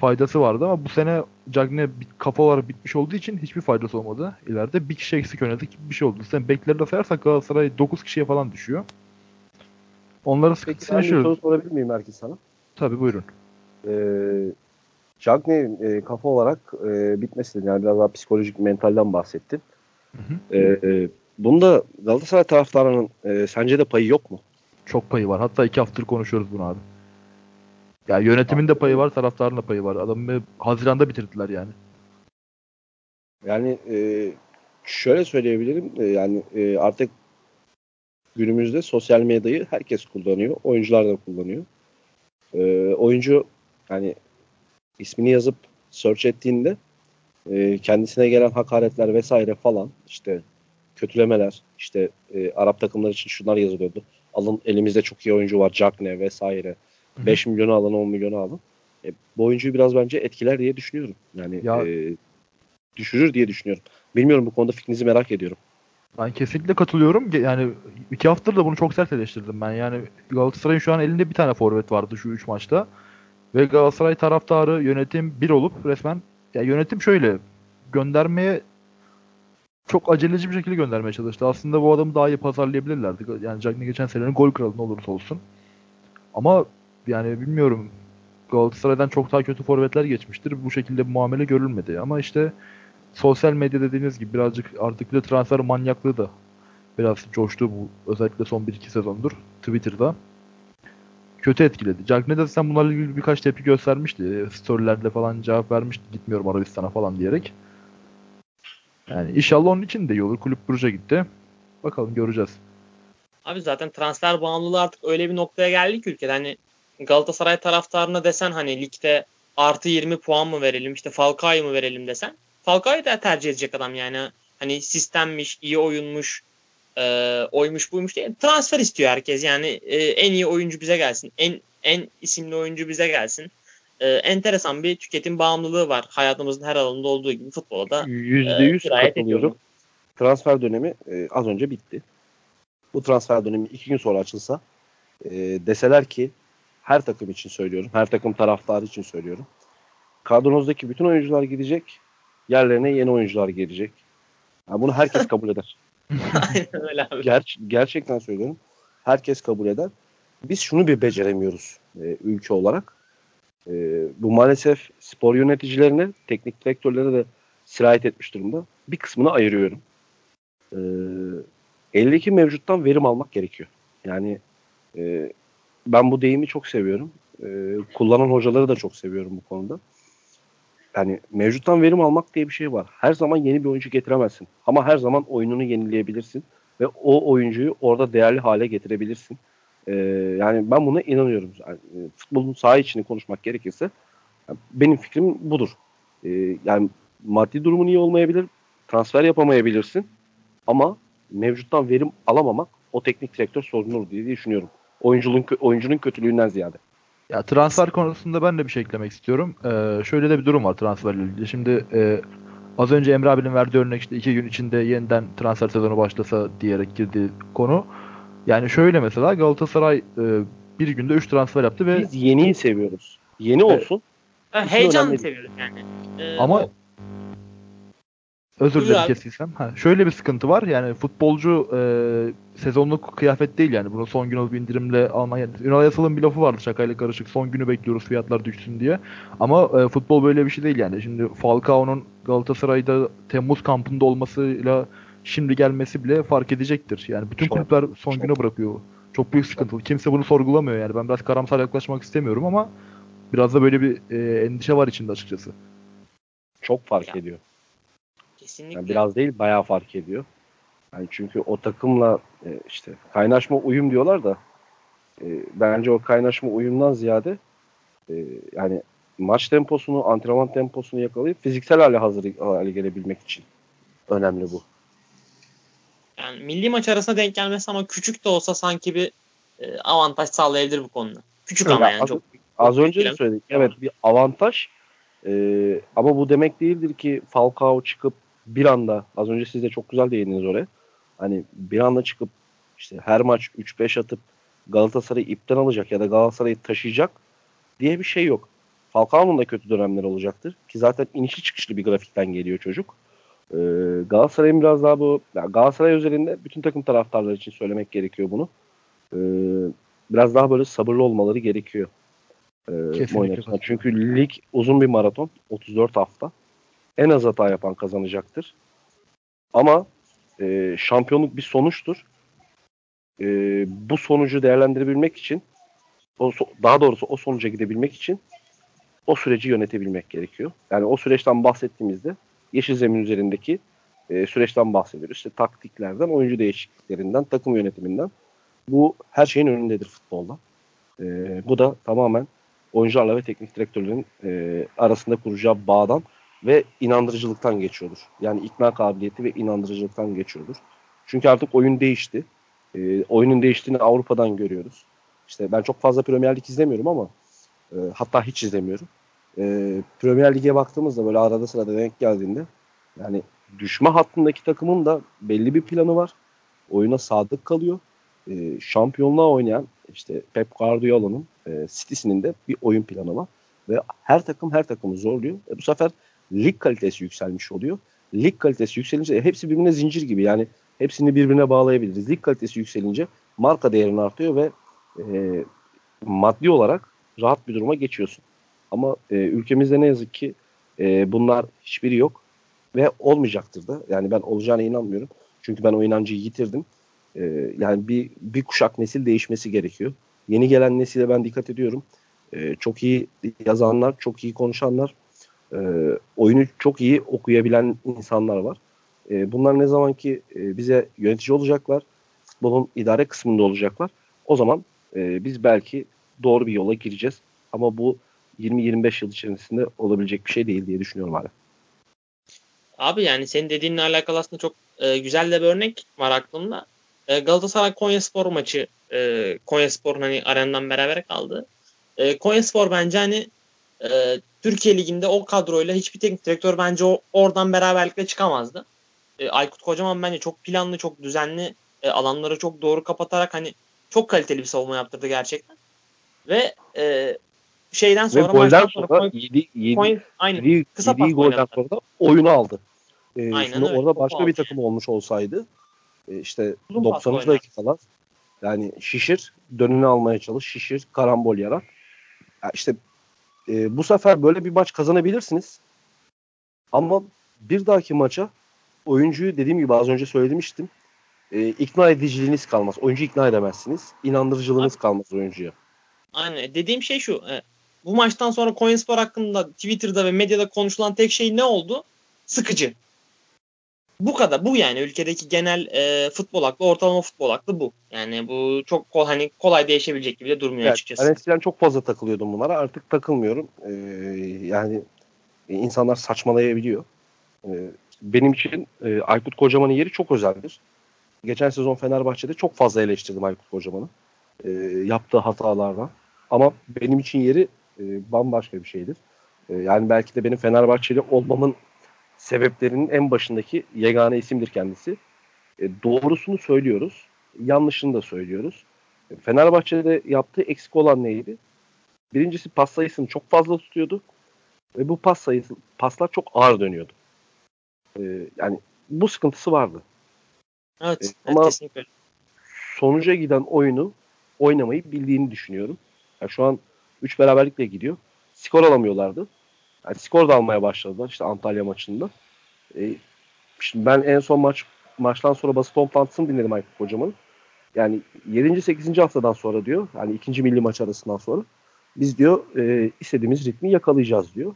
faydası vardı ama bu sene Cagne bir kafa olarak bitmiş olduğu için hiçbir faydası olmadı. İleride bir kişi eksik oynadık bir şey oldu. Sen bekleri de sayarsak Galatasaray 9 kişiye falan düşüyor. Peki sıkıntısını ben bir soru yaşıyoruz. sorabilir miyim Erkin sana? Tabii buyurun. Ee, e, kafa olarak e, bitmesi yani biraz daha psikolojik mentalden bahsettin. Hı hı. Ee, e, bunda Galatasaray taraftarının e, sence de payı yok mu? Çok payı var. Hatta iki haftadır konuşuyoruz bunu abi. Ya yönetimin de payı var, taraftarın da payı var. Adamı Haziran'da bitirdiler yani. Yani e, şöyle söyleyebilirim e, yani e, artık günümüzde sosyal medyayı herkes kullanıyor. Oyuncular da kullanıyor. E, oyuncu yani ismini yazıp search ettiğinde e, kendisine gelen hakaretler vesaire falan işte kötülemeler işte e, Arap takımları için şunlar yazılıyordu. Alın elimizde çok iyi oyuncu var Cagne vesaire. Hı hı. 5 milyonu alın 10 milyonu alın. E, bu oyuncuyu biraz bence etkiler diye düşünüyorum. Yani Ya- e, düşürür diye düşünüyorum. Bilmiyorum bu konuda fikrinizi merak ediyorum. Ben kesinlikle katılıyorum. Yani iki haftadır da bunu çok sert eleştirdim ben. Yani Galatasaray'ın şu an elinde bir tane forvet vardı şu üç maçta. Ve Galatasaray taraftarı yönetim bir olup resmen ya yönetim şöyle göndermeye çok aceleci bir şekilde göndermeye çalıştı. Aslında bu adamı daha iyi pazarlayabilirlerdi. Yani Cagney geçen senenin gol kralı ne olursa olsun. Ama yani bilmiyorum Galatasaray'dan çok daha kötü forvetler geçmiştir. Bu şekilde muamele görülmedi. Ama işte sosyal medya dediğiniz gibi birazcık artık bir transfer manyaklığı da biraz coştu bu özellikle son 1-2 sezondur Twitter'da. Kötü etkiledi. Cagney de sen bunlarla ilgili birkaç tepki göstermişti. Storylerde falan cevap vermişti. Gitmiyorum Arabistan'a falan diyerek. Yani inşallah onun için de iyi olur. Kulüp Brugge'a gitti. Bakalım göreceğiz. Abi zaten transfer bağımlılığı artık öyle bir noktaya geldi ki ülkede. Hani Galatasaray taraftarına desen hani ligde artı 20 puan mı verelim işte Falcao'yu mu verelim desen Falcao'yu da tercih edecek adam yani. Hani sistemmiş, iyi oyunmuş, e, oymuş buymuş diye transfer istiyor herkes. Yani e, en iyi oyuncu bize gelsin. En en isimli oyuncu bize gelsin. E, enteresan bir tüketim bağımlılığı var. Hayatımızın her alanında olduğu gibi futbolda da %100 sirayet katılıyorum. Transfer dönemi e, az önce bitti. Bu transfer dönemi iki gün sonra açılsa e, deseler ki her takım için söylüyorum. Her takım taraftarı için söylüyorum. Kadronuzdaki bütün oyuncular gidecek. Yerlerine yeni oyuncular gelecek. Ya bunu herkes kabul eder. Aynen öyle abi. Ger- gerçekten söylüyorum. Herkes kabul eder. Biz şunu bir beceremiyoruz e, ülke olarak. E, bu maalesef spor yöneticilerine, teknik direktörlere de sirayet etmiş durumda. Bir kısmını ayırıyorum. E, eldeki mevcuttan verim almak gerekiyor. Yani e, ben bu deyimi çok seviyorum. E, kullanan hocaları da çok seviyorum bu konuda. Yani mevcuttan verim almak diye bir şey var. Her zaman yeni bir oyuncu getiremezsin. Ama her zaman oyununu yenileyebilirsin. Ve o oyuncuyu orada değerli hale getirebilirsin. Ee, yani ben buna inanıyorum. Yani, e, futbolun saha içini konuşmak gerekirse yani benim fikrim budur. Ee, yani maddi durumun iyi olmayabilir. Transfer yapamayabilirsin. Ama mevcuttan verim alamamak o teknik direktör sorunu diye düşünüyorum. Oyuncunun, oyuncunun kötülüğünden ziyade. Ya transfer konusunda ben de bir şey eklemek istiyorum. Ee, şöyle de bir durum var transferle ilgili. Şimdi e, az önce Emre abinin verdiği örnek işte iki gün içinde yeniden transfer sezonu başlasa diyerek girdiği konu. Yani şöyle mesela Galatasaray e, bir günde 3 transfer yaptı ve Biz yeniyi seviyoruz. Yeni Evet. olsun. Ha, İşin heyecan önemli. seviyoruz yani. Ee, ama o- Özür dilerim abi. kestiysem. Ha, şöyle bir sıkıntı var. Yani futbolcu e, sezonluk kıyafet değil yani. Bunu son gün alıp indirimle alman. Yani Ünal Yasal'ın bir lafı vardı şakayla karışık. Son günü bekliyoruz fiyatlar düşsün diye. Ama e, futbol böyle bir şey değil yani. Şimdi Falcao'nun Galatasaray'da Temmuz kampında olmasıyla şimdi gelmesi bile fark edecektir. Yani bütün Çok, kulüpler son çok. güne bırakıyor. Çok büyük sıkıntı. Kimse bunu sorgulamıyor yani. Ben biraz karamsar yaklaşmak istemiyorum ama biraz da böyle bir e, endişe var içinde açıkçası. Çok fark Ya. ediyor. Kesinlikle. Yani biraz değil bayağı fark ediyor. Yani çünkü o takımla e, işte kaynaşma uyum diyorlar da e, bence o kaynaşma uyumdan ziyade e, yani maç temposunu, antrenman temposunu yakalayıp fiziksel hale hazır hale gelebilmek için önemli bu. Yani milli maç arasında denk gelmesi ama küçük de olsa sanki bir e, avantaj sağlayabilir bu konuda. Küçük ama Ya yani az, çok. az çok önce de söyledik. Evet bir avantaj E, ama bu demek değildir ki Falcao çıkıp bir anda az önce siz de çok güzel değindiniz oraya. Hani bir anda çıkıp işte her maç 3-5 atıp Galatasaray'ı ipten alacak ya da Galatasaray'ı taşıyacak diye bir şey yok. Falcao'nun da kötü dönemleri olacaktır. Ki zaten inişli çıkışlı bir grafikten geliyor çocuk. Ee, Galatasaray'ın biraz daha bu yani Galatasaray özelinde bütün takım taraftarları için söylemek gerekiyor bunu. Ee, biraz daha böyle sabırlı olmaları gerekiyor. Ee. Çünkü lig uzun bir maraton. 34 hafta. En az hata yapan kazanacaktır. Ama e, şampiyonluk bir sonuçtur. E, bu sonucu değerlendirebilmek için o, daha doğrusu o sonuca gidebilmek için o süreci yönetebilmek gerekiyor. Yani o süreçten bahsettiğimizde yeşil zemin üzerindeki e, süreçten bahsediyoruz. İşte taktiklerden, oyuncu değişikliklerinden, takım yönetiminden. Bu her şeyin önündedir futbolda. E, bu da tamamen oyuncularla ve teknik direktörlerin e, arasında kuracağı bağdan ve inandırıcılıktan geçiyordur. Yani ikna kabiliyeti ve inandırıcılıktan geçiyordur. Çünkü artık oyun değişti. E, oyunun değiştiğini Avrupa'dan görüyoruz. İşte ben çok fazla Premier Lig izlemiyorum ama e, hatta hiç izlemiyorum. E, Premier Lig'e baktığımızda böyle arada sırada denk geldiğinde yani düşme hattındaki takımın da belli bir planı var. Oyuna sadık kalıyor. E, şampiyonluğa oynayan işte Pep Guardiola'nın e, City'sinin de bir oyun planı var. Ve her takım her takımı zorluyor. E, bu sefer lig kalitesi yükselmiş oluyor. Lig kalitesi yükselince hepsi birbirine zincir gibi. Yani hepsini birbirine bağlayabiliriz. Lig kalitesi yükselince marka değerin artıyor ve e, maddi olarak rahat bir duruma geçiyorsun. Ama e, ülkemizde ne yazık ki e, bunlar hiçbiri yok ve olmayacaktır da. Yani ben olacağına inanmıyorum. Çünkü ben o inancıyı yitirdim. E, yani bir bir kuşak nesil değişmesi gerekiyor. Yeni gelen nesile ben dikkat ediyorum. E, çok iyi yazanlar, çok iyi konuşanlar, e, oyunu çok iyi okuyabilen insanlar var. E, bunlar ne zaman ki e, bize yönetici olacaklar, futbolun idare kısmında olacaklar. O zaman e, biz belki doğru bir yola gireceğiz. Ama bu 20-25 yıl içerisinde olabilecek bir şey değil diye düşünüyorum hala. Abi yani senin dediğinle alakalı aslında çok e, güzel de bir örnek var aklımda. E, Galatasaray Konyaspor maçı e, Konyaspor'un hani arendan beraber kaldı. E, Konyaspor bence hani e, Türkiye Ligi'nde o kadroyla hiçbir teknik direktör bence o, oradan beraberlikle çıkamazdı. E, Aykut Kocaman bence çok planlı, çok düzenli e, alanları çok doğru kapatarak hani çok kaliteli bir savunma yaptırdı gerçekten. Ve e, şeyden Ve sonra golden maçtan sonra Konya- 7 7 Konya- aynen. 7 Kısa pas golden sonra da oyunu aldı. Ee, Aynen şimdi öyle. orada başka aldı bir takım olmuş olsaydı e, işte Uzun pas 90. oynar. dakikalar yani şişir, dönünü almaya çalış, şişir, karambol yarat. Ya işte e, bu sefer böyle bir maç kazanabilirsiniz. Ama bir dahaki maça oyuncuyu dediğim gibi az önce söylemiştim. E, ikna ediciliğiniz kalmaz. Oyuncu ikna edemezsiniz. İnandırıcılığınız kalmaz oyuncuya. Aynen. Dediğim şey şu. e, bu maçtan sonra Konyaspor hakkında Twitter'da ve medyada konuşulan tek şey ne oldu? Sıkıcı. Bu kadar. Bu yani ülkedeki genel e, futbol aklı, ortalama futbol aklı bu. Yani bu çok kol, hani kolay değişebilecek gibi de durmuyor Yani açıkçası. ben eskiden çok fazla takılıyordum bunlara. Artık takılmıyorum. Ee, yani e, insanlar saçmalayabiliyor. Ee, benim için e, Aykut Kocaman'ın yeri çok özeldir. Geçen sezon Fenerbahçe'de çok fazla eleştirdim Aykut Kocaman'ı. Ee, yaptığı hatalardan. Ama benim için yeri e, bambaşka bir şeydir. E, yani belki de benim Fenerbahçeli olmamın sebeplerinin en başındaki yegane isimdir kendisi. E, doğrusunu söylüyoruz. Yanlışını da söylüyoruz. E, Fenerbahçe'de yaptığı eksik olan neydi? Birincisi pas sayısını çok fazla tutuyordu. Ve bu pas sayısı paslar çok ağır dönüyordu. E, yani bu sıkıntısı vardı. Evet, E, evet ama- kesinlikle. Sonuca giden oyunu oynamayı bildiğini düşünüyorum. Yani şu an 3 beraberlikle gidiyor. Skor alamıyorlardı. Yani skor da almaya başladılar işte Antalya maçında. E, şimdi ben en son maç maçtan sonra basın toplantısını dinledim Aykut Kocaman'ın. Yani 7. 8. haftadan sonra diyor. Yani ikinci milli maç arasından sonra biz diyor e, istediğimiz ritmi yakalayacağız diyor.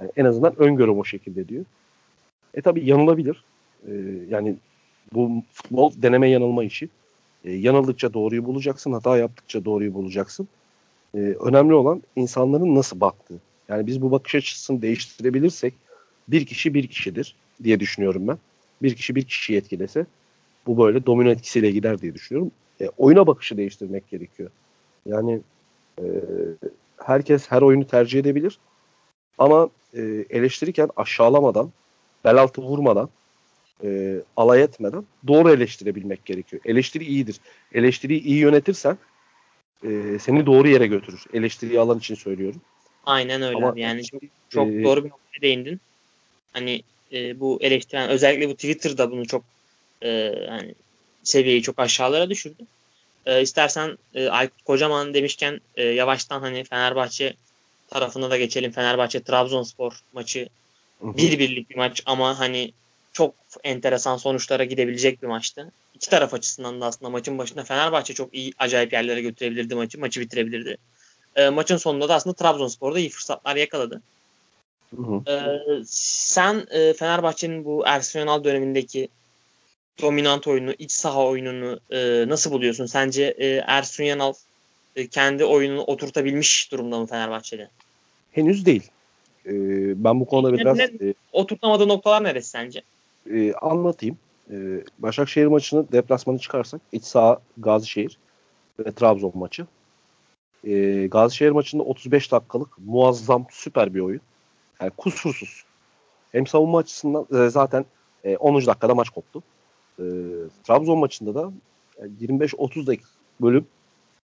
Yani en azından öngörüm o şekilde diyor. E tabi yanılabilir. E, yani bu futbol deneme yanılma işi. E, yanıldıkça doğruyu bulacaksın, hata yaptıkça doğruyu bulacaksın. E, önemli olan insanların nasıl baktığı. Yani biz bu bakış açısını değiştirebilirsek bir kişi bir kişidir diye düşünüyorum ben. Bir kişi bir kişiyi etkilese bu böyle domino etkisiyle gider diye düşünüyorum. E, oyuna bakışı değiştirmek gerekiyor. Yani e, herkes her oyunu tercih edebilir. Ama e, eleştirirken aşağılamadan, bel altı vurmadan, e, alay etmeden doğru eleştirebilmek gerekiyor. Eleştiri iyidir. Eleştiriyi iyi yönetirsen e, seni doğru yere götürür. Eleştiriyi alan için söylüyorum. Aynen öyle Ama- abi. Yani çok, çok Ee, doğru bir noktaya değindin. Hani e, bu eleştiren özellikle bu Twitter'da bunu çok e, yani seviyeyi çok aşağılara düşürdü. E, istersen e, Aykut Kocaman demişken e, yavaştan hani Fenerbahçe tarafına da geçelim. Fenerbahçe Trabzonspor maçı bir birlik bir maç ama hani çok enteresan sonuçlara gidebilecek bir maçtı. İki taraf açısından da aslında maçın başında Fenerbahçe çok iyi acayip yerlere götürebilirdi maçı. Maçı bitirebilirdi. E, maçın sonunda da aslında Trabzonspor'da iyi fırsatlar yakaladı. Hı hı. Ee, sen e, Fenerbahçe'nin bu Ersun Yanal dönemindeki dominant oyunu, iç saha oyununu e, nasıl buluyorsun? Sence e, Ersun Yanal e, kendi oyununu oturtabilmiş durumda mı Fenerbahçe'de? Henüz değil. E, ben bu konuda biraz ne- e, Oturtamadığı noktalar neresi sence? e, anlatayım. E, Başakşehir maçını deplasmanı çıkarsak iç saha Gazişehir ve Trabzon maçı. E, Gazişehir maçında 35 dakikalık muazzam süper bir oyun. Yani kusursuz. Hem savunma açısından e, zaten e, 10. dakikada maç koptu. E, Trabzon maçında da e, 25-30 dakika bölüm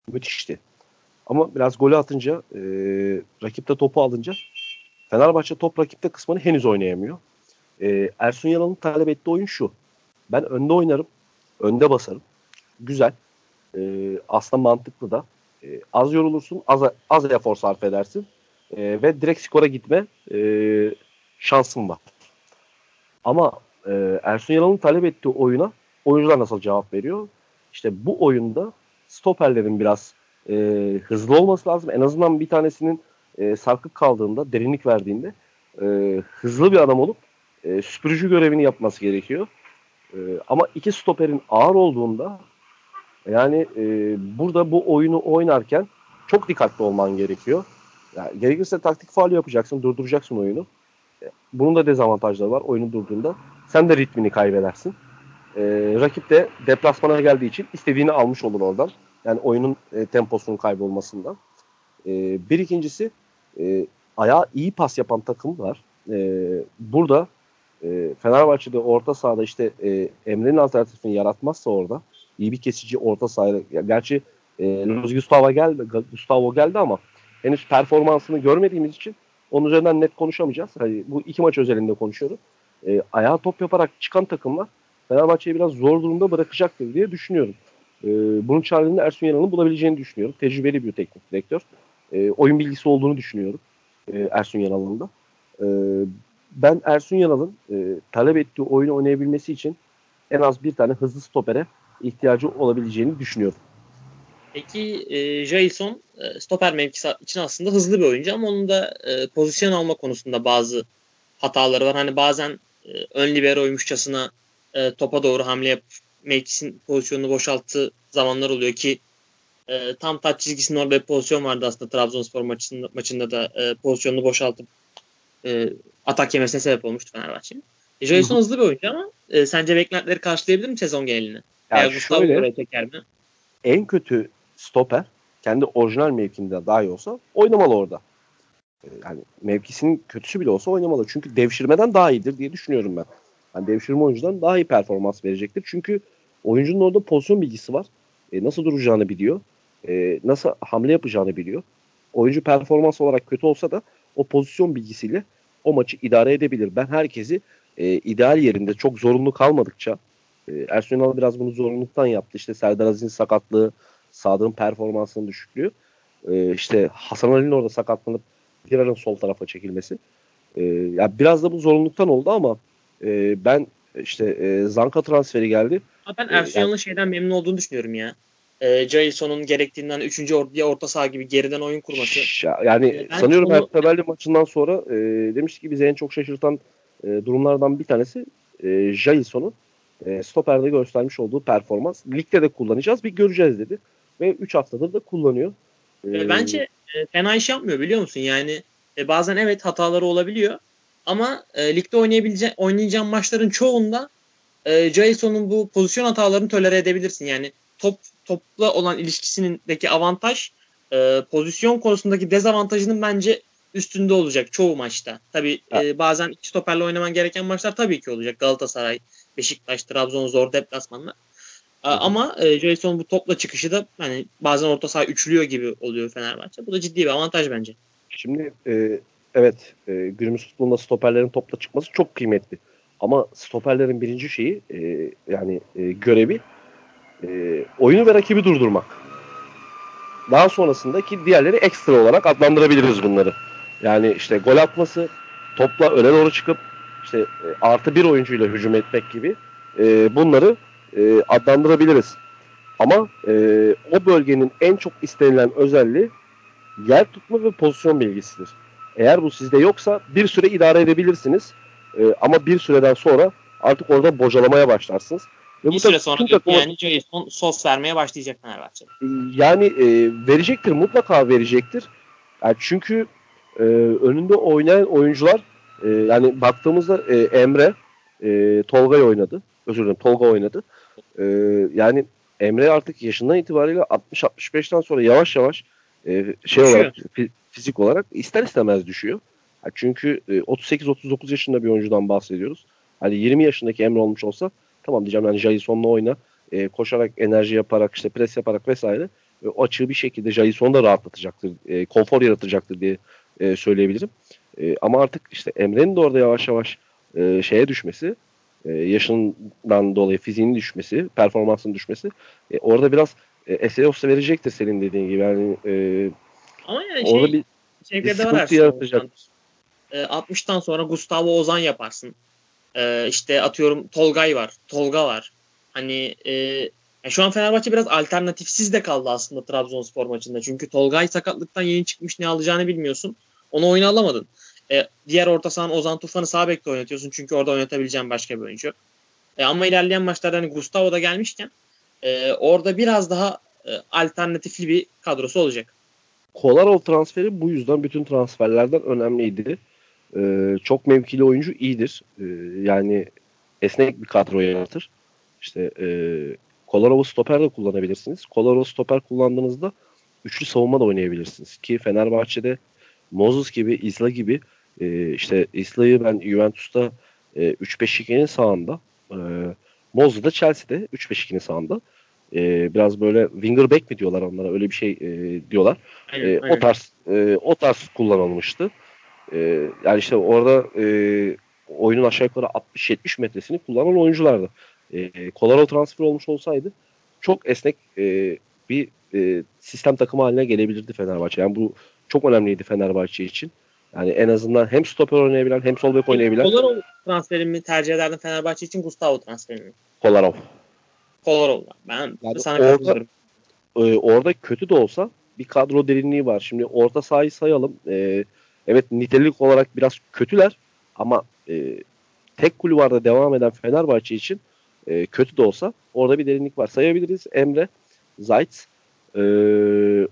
müthişti. Ama biraz golü atınca e, rakip de topu alınca Fenerbahçe top rakipte kısmını henüz oynayamıyor. E, Ersun Yanal'ın talep ettiği oyun şu. Ben önde oynarım. Önde basarım. Güzel. E, aslında mantıklı da. E, az yorulursun. Az, az efor sarf edersin. E, ve direkt skora gitme e, şansın var. Ama e, Ersun Yanal'ın talep ettiği oyuna oyuncular nasıl cevap veriyor? İşte bu oyunda stoperlerin biraz e, hızlı olması lazım. En azından bir tanesinin e, sarkık kaldığında, derinlik verdiğinde e, hızlı bir adam olup e, süpürücü görevini yapması gerekiyor. E, ama iki stoperin ağır olduğunda yani e, burada bu oyunu oynarken çok dikkatli olman gerekiyor. Yani gerekirse taktik faal yapacaksın, durduracaksın oyunu. E, Bunun da dezavantajları var oyunu durduğunda. Sen de ritmini kaybedersin. E, rakip de deplasmana geldiği için istediğini almış olur oradan. Yani oyunun e, temposunun kaybolmasından. E, bir ikincisi e, ayağa iyi pas yapan takım var. E, burada e, Fenerbahçe'de orta sahada işte e, Emre'nin alternatifini yaratmazsa orada iyi bir kesici orta sahada. Ya, gerçi e, Luis Gustavo geldi, Gustavo geldi ama henüz performansını görmediğimiz için onun üzerinden net konuşamayacağız. Hani bu iki maç özelinde konuşuyorum. E, ayağa top yaparak çıkan takımlar Fenerbahçe'yi biraz zor durumda bırakacaktır diye düşünüyorum. E, bunun çaresini Ersun Yanal'ın bulabileceğini düşünüyorum. Tecrübeli bir teknik direktör. E, oyun bilgisi olduğunu düşünüyorum e, Ersun Yanal'ın da. E, ben Ersun Yanal'ın e, talep ettiği oyunu oynayabilmesi için en az bir tane hızlı stopere ihtiyacı olabileceğini düşünüyorum. Peki e, Jason e, stoper mevkisi için aslında hızlı bir oyuncu ama onun da e, pozisyon alma konusunda bazı hataları var. Hani bazen e, ön liberoymuşçasına e, topa doğru hamle yapıp mevkisin pozisyonunu boşalttığı zamanlar oluyor ki e, tam taç çizgisinin orada bir pozisyon vardı aslında Trabzonspor maçında, maçında da e, pozisyonunu boşaltıp e, atak yemesine sebep olmuştu Fenerbahçe'nin. E, Jason hızlı bir oyuncu ama e, sence beklentileri karşılayabilir mi sezon genelini? Veya Yani Gustavo şöyle çeker mi? en kötü stoper kendi orijinal mevkinde daha iyi olsa oynamalı orada. Yani mevkisinin kötüsü bile olsa oynamalı. Çünkü devşirmeden daha iyidir diye düşünüyorum ben. Yani devşirme oyuncudan daha iyi performans verecektir. Çünkü oyuncunun orada pozisyon bilgisi var. E, nasıl duracağını biliyor. E, nasıl hamle yapacağını biliyor. Oyuncu performans olarak kötü olsa da o pozisyon bilgisiyle o maçı idare edebilir. Ben herkesi e, ideal yerinde çok zorunlu kalmadıkça e, Ersun Yanal biraz bunu zorunluluktan yaptı. İşte Serdar Aziz'in sakatlığı, Sadık'ın performansının düşüklüğü. E, işte Hasan Ali'nin orada sakatlanıp Dirar'ın sol tarafa çekilmesi. E, ya biraz da bu zorunluluktan oldu ama e, ben işte e, Zanka transferi geldi. Ama ben Ersun Yanal'ın yani, şeyden memnun olduğunu düşünüyorum ya. E, Jason'un gerektiğinden 3. ortaya orta saha gibi geriden oyun kurması. Yani e, sanıyorum onu... Ertuğrul maçından sonra e, demişti ki bizi en çok şaşırtan e, durumlardan bir tanesi e, Jason'un e, stoperde göstermiş olduğu performans. Ligde de kullanacağız bir göreceğiz dedi. Ve 3 haftadır da kullanıyor. E, Bence e, fena iş yapmıyor biliyor musun? Yani e, bazen evet hataları olabiliyor. Ama e, ligde oynayabileceğin oynayacağın maçların çoğunda e, Jason'un bu pozisyon hatalarını tolere edebilirsin. Yani top topla olan ilişkisindeki avantaj e, pozisyon konusundaki dezavantajının bence üstünde olacak çoğu maçta. Tabi e, bazen iki stoperle oynaman gereken maçlar tabii ki olacak. Galatasaray, Beşiktaş, Trabzon zor deplasmanlar. Ama e, Jason bu topla çıkışı da hani bazen orta saha üçlüyor gibi oluyor Fenerbahçe. Bu da ciddi bir avantaj bence. Şimdi e, evet e, günümüz futbolunda stoperlerin topla çıkması çok kıymetli. Ama stoperlerin birinci şeyi e, yani e, görevi e, oyunu ve rakibi durdurmak. Daha sonrasındaki diğerleri ekstra olarak adlandırabiliriz bunları. Yani işte gol atması, topla öne doğru çıkıp işte e, artı bir oyuncuyla hücum etmek gibi e, bunları e, adlandırabiliriz. Ama e, o bölgenin en çok istenilen özelliği yer tutma ve pozisyon bilgisidir. Eğer bu sizde yoksa bir süre idare edebilirsiniz. E, ama bir süreden sonra artık orada bocalamaya başlarsınız. Ve bir bu süre sonra takımı, yani Jason sos vermeye başlayacak Fenerbahçe. Yani e, verecektir mutlaka verecektir. Yani çünkü e, önünde oynayan oyuncular e, yani baktığımızda e, Emre e, Tolga'yı oynadı. Özür dilerim Tolga oynadı. E, yani Emre artık yaşından itibariyle 60-65'ten sonra yavaş yavaş e, şey düşüyor. olarak fizik olarak ister istemez düşüyor. Çünkü e, 38-39 yaşında bir oyuncudan bahsediyoruz. Hani 20 yaşındaki Emre olmuş olsa tamam diyeceğim yani Jason'la oyna e, koşarak enerji yaparak işte pres yaparak vesaire e, o açığı bir şekilde Jason'u da rahatlatacaktır. E, konfor yaratacaktır diye e, söyleyebilirim. E, ama artık işte Emre'nin de orada yavaş yavaş e, şeye düşmesi e, yaşından dolayı fiziğinin düşmesi, performansının düşmesi e, orada biraz e, Eseos'ta verecektir senin dediğin gibi. Yani, e, Ama yani orada şey, bir, bir sıkıntı yaratacak. E, 60'tan sonra Gustavo Ozan yaparsın. E, işte atıyorum Tolgay var, Tolga var. Hani e, yani şu an Fenerbahçe biraz alternatifsiz de kaldı aslında Trabzonspor maçında. Çünkü Tolgay sakatlıktan yeni çıkmış ne alacağını bilmiyorsun. Onu oyuna alamadın. E, diğer orta sahan Ozan Tufan'ı sağ bekte oynatıyorsun. Çünkü orada oynatabileceğin başka bir oyuncu. E, ama ilerleyen maçlarda hani Gustavo da gelmişken e, orada biraz daha e, alternatifli bir kadrosu olacak. Kolarov transferi bu yüzden bütün transferlerden önemliydi. Ee, çok mevkili oyuncu iyidir. Ee, yani esnek bir kadro yaratır. İşte e, Kolarov'u stoper de kullanabilirsiniz. Kolarov stoper kullandığınızda üçlü savunma da oynayabilirsiniz. Ki Fenerbahçe'de Moses gibi, Isla gibi e, işte Isla'yı ben Juventus'ta e, 3-5-2'nin sağında e, Moses da Chelsea'de 3-5-2'nin sağında. E, biraz böyle winger back mi diyorlar onlara öyle bir şey e, diyorlar. Aynen, e, aynen. O tarz e, o tarz kullanılmıştı. E, yani işte orada e, oyunun aşağı yukarı 60-70 metresini kullanan oyunculardı. E, Colorado transfer olmuş olsaydı çok esnek e, bir e, sistem takımı haline gelebilirdi Fenerbahçe. Yani bu çok önemliydi Fenerbahçe için. Yani en azından hem stoper oynayabilen hem sol bek oynayabilen. Kolarov transferini tercih ederdin Fenerbahçe için Gustavo transferini. Kolarov. Kolarov. Ben yani sana orada, e, orada kötü de olsa bir kadro derinliği var. Şimdi orta sahayı sayalım. E, evet nitelik olarak biraz kötüler ama e, tek kulvarda devam eden Fenerbahçe için e, kötü de olsa orada bir derinlik var. Sayabiliriz. Emre, Zayt, e,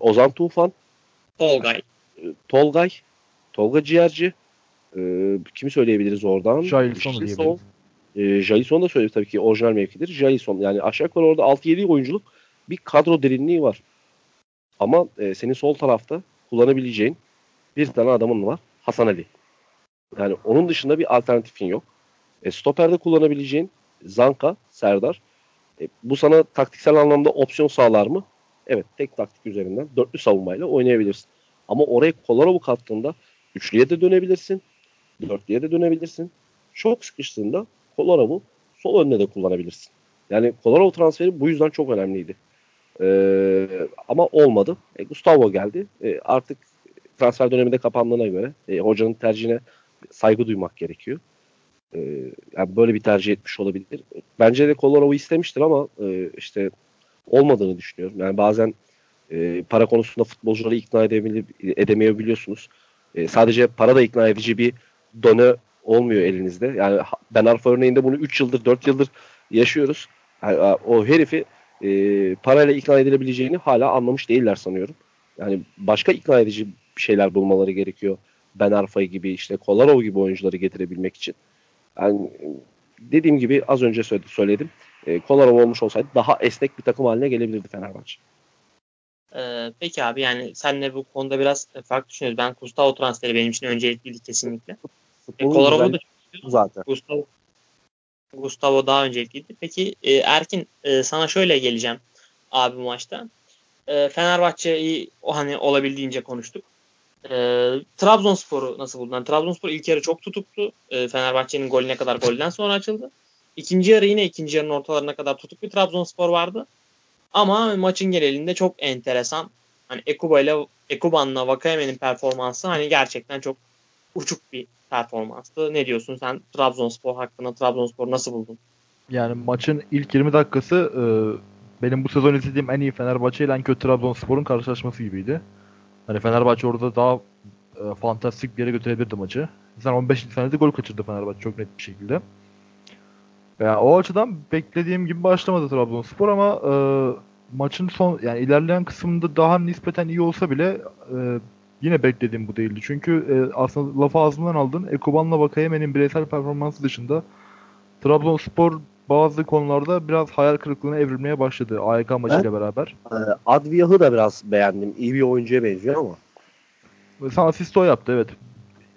Ozan Tufan, Tolgay. E, Tolgay, Tolga Ciğerci, e, kimi söyleyebiliriz oradan? Jailson diyebiliriz. E, Jailson da söyledi tabii ki orijinal mevkidir. Jailson yani aşağı yukarı orada 6-7 oyunculuk bir kadro derinliği var. Ama e, senin sol tarafta kullanabileceğin bir tane adamın var. Hasan Ali. Yani onun dışında bir alternatifin yok. E, stoperde kullanabileceğin Zanka, Serdar. E, bu sana taktiksel anlamda opsiyon sağlar mı? Evet tek taktik üzerinden dörtlü savunmayla oynayabilirsin. Ama oraya Kolarov kattığında üçlüye de dönebilirsin. Dörtlüye de dönebilirsin. çok sıkıştığında Kolarov'u sol önüne de kullanabilirsin. Yani Kolarov transferi bu yüzden çok önemliydi. Ee, ama olmadı. E, Gustavo geldi. E, artık transfer döneminde kapandığına göre e, hocanın tercihine saygı duymak gerekiyor. E, yani böyle bir tercih etmiş olabilir. Bence de Kolarov'u istemiştir ama e, işte olmadığını düşünüyorum. Yani bazen e, para konusunda futbolcuları ikna edemeyebiliyorsunuz. E, sadece para da ikna edici bir done olmuyor elinizde. Yani Ben Arfa örneğinde bunu 3 yıldır 4 yıldır yaşıyoruz. Yani, o herifi e, parayla ikna edilebileceğini hala anlamış değiller sanıyorum. Yani başka ikna edici şeyler bulmaları gerekiyor. Ben Arfa'yı gibi işte Kolarov gibi oyuncuları getirebilmek için. Yani dediğim gibi az önce söyledim. E, Kolarov olmuş olsaydı daha esnek bir takım haline gelebilirdi Fenerbahçe. Ee, peki abi yani senle bu konuda biraz farklı düşünüyoruz. Ben Gustavo transferi benim için öncelikliydi kesinlikle. E, Colorado'da da zaten. Gustavo, Gustavo daha öncelikliydi. Peki e, Erkin e, sana şöyle geleceğim abi bu maçta. E, Fenerbahçe'yi hani olabildiğince konuştuk. E, Trabzonspor'u nasıl buldun? Yani Trabzonspor ilk yarı çok tutuktu. E, Fenerbahçe'nin golüne kadar golden sonra açıldı. İkinci yarı yine ikinci yarının ortalarına kadar tutuk bir Trabzonspor vardı. Ama maçın genelinde çok enteresan. Hani Ekuba ile Ekuban'la Vakayeme'nin performansı hani gerçekten çok uçuk bir performanstı. Ne diyorsun sen Trabzonspor hakkında? Trabzonspor nasıl buldun? Yani maçın ilk 20 dakikası e, benim bu sezon izlediğim en iyi Fenerbahçe ile en kötü Trabzonspor'un karşılaşması gibiydi. Hani Fenerbahçe orada daha e, fantastik bir yere götürebilirdi maçı. Zaten 15. saniyede gol kaçırdı Fenerbahçe çok net bir şekilde. Yani o açıdan beklediğim gibi başlamadı Trabzonspor ama e, maçın son yani ilerleyen kısmında daha nispeten iyi olsa bile e, yine beklediğim bu değildi. Çünkü e, aslında lafı ağzımdan aldın. Ekuban'la Vakayeme'nin bireysel performansı dışında Trabzonspor bazı konularda biraz hayal kırıklığına evrilmeye başladı AYK maçıyla beraber. E, Adviyah'ı da biraz beğendim. İyi bir oyuncuya benziyor ama. Mesela asist o yaptı evet.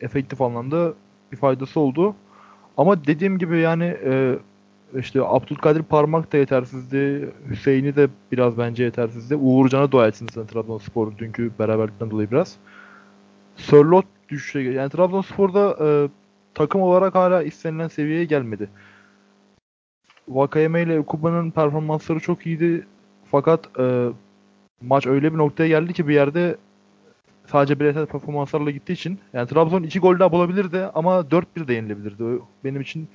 Efektif anlamda bir faydası oldu. Ama dediğim gibi yani e, işte Abdülkadir Parmak da yetersizdi. Hüseyin'i de biraz bence yetersizdi. Uğurcan'a dua etsin zaten Trabzonspor dünkü beraberlikten dolayı biraz. Sörlot düşüşe yani Trabzonspor'da e, takım olarak hala istenilen seviyeye gelmedi. Vakayeme ile Kuba'nın performansları çok iyiydi. Fakat e, maç öyle bir noktaya geldi ki bir yerde sadece bireysel performanslarla gittiği için yani Trabzon 2 gol daha bulabilirdi ama 4-1 de yenilebilirdi. Benim için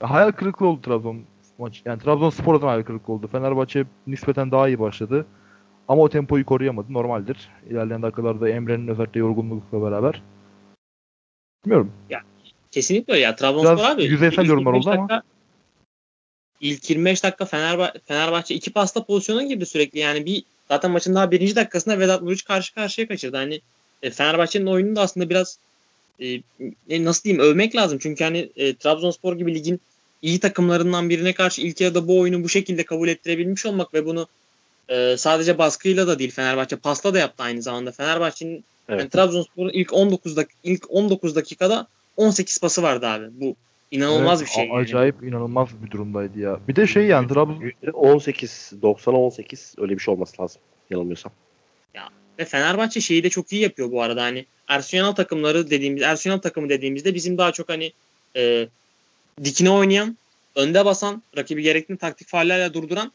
hayal kırıklığı oldu Trabzon maç. Yani Trabzonspor adına hayal kırıklığı oldu. Fenerbahçe nispeten daha iyi başladı. Ama o tempoyu koruyamadı. Normaldir. İlerleyen dakikalarda Emre'nin özellikle yorgunlukla beraber. Bilmiyorum. Ya kesinlikle ya. Trabzonspor Biraz abi. Yüzeysel yorumlar oldu dakika, ama. İlk 25 dakika Fenerbahçe, Fenerbahçe iki pasta pozisyona girdi sürekli. Yani bir zaten maçın daha birinci dakikasında Vedat Muriç karşı karşıya kaçırdı. Hani e, Fenerbahçe'nin oyununu da aslında biraz e, nasıl diyeyim övmek lazım. Çünkü hani e, Trabzonspor gibi ligin iyi takımlarından birine karşı ilk yarıda bu oyunu bu şekilde kabul ettirebilmiş olmak ve bunu e, sadece baskıyla da değil Fenerbahçe pasla da yaptı aynı zamanda. Fenerbahçe'nin evet. yani Trabzonspor'un ilk 19 dak ilk 19 dakikada 18 pası vardı abi. Bu inanılmaz evet, bir şey. Acayip yani. inanılmaz bir durumdaydı ya. Bir de şey yani Trabzon 18 90'a 18 öyle bir şey olması lazım yanılmıyorsam. Ya ve Fenerbahçe şeyi de çok iyi yapıyor bu arada hani Ersun takımları dediğimiz Ersun takımı dediğimizde bizim daha çok hani e, dikine oynayan, önde basan, rakibi gerekli taktik faallerle durduran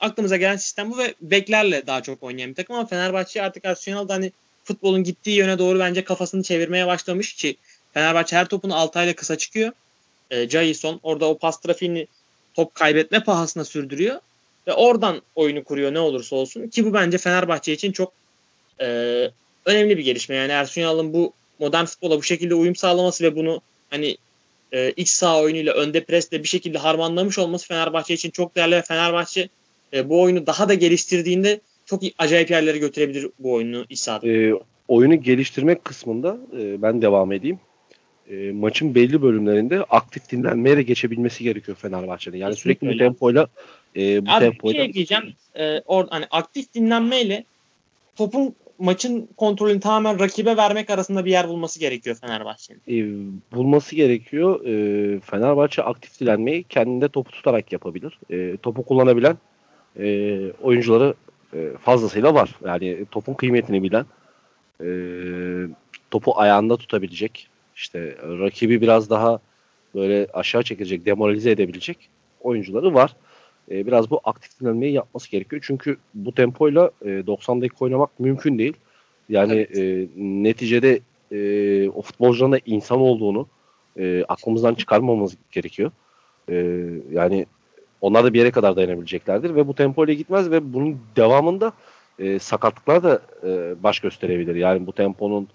aklımıza gelen sistem bu ve beklerle daha çok oynayan bir takım ama Fenerbahçe artık Arsenal'da hani futbolun gittiği yöne doğru bence kafasını çevirmeye başlamış ki Fenerbahçe her topunu Altay'la kısa çıkıyor. E, Jason orada o pas trafiğini top kaybetme pahasına sürdürüyor ve oradan oyunu kuruyor ne olursa olsun ki bu bence Fenerbahçe için çok e, önemli bir gelişme. Yani Ersun bu modern futbola bu şekilde uyum sağlaması ve bunu hani e, iç saha oyunuyla önde presle bir şekilde harmanlamış olması Fenerbahçe için çok değerli ve Fenerbahçe e, bu oyunu daha da geliştirdiğinde çok acayip yerlere götürebilir bu oyunu iç sahada. E, oyunu geliştirmek kısmında e, ben devam edeyim. E, maçın belli bölümlerinde aktif dinlenmeye de geçebilmesi gerekiyor Fenerbahçe'nin. Yani Kesinlikle sürekli öyle. bu tempoyla e, bu Abi, tempoyla. Bir şey diyeceğim. E, or, hani aktif dinlenmeyle topun maçın kontrolünü tamamen rakibe vermek arasında bir yer bulması gerekiyor Fenerbahçe'nin. E, bulması gerekiyor. E, Fenerbahçe aktif dilenmeyi kendinde topu tutarak yapabilir. E, topu kullanabilen e, oyuncuları e, fazlasıyla var. Yani topun kıymetini bilen, e, topu ayağında tutabilecek, işte rakibi biraz daha böyle aşağı çekecek, demoralize edebilecek oyuncuları var. E, biraz bu aktif dinlenmeyi yapması gerekiyor. Çünkü bu tempoyla e, 90 dakika oynamak mümkün değil. Yani evet. e, neticede e, o futbolcuların da insan olduğunu e, aklımızdan çıkarmamamız gerekiyor. E, yani onlar da bir yere kadar dayanabileceklerdir ve bu tempoyla gitmez ve bunun devamında e, sakatlıklar da e, baş gösterebilir. Yani bu temponun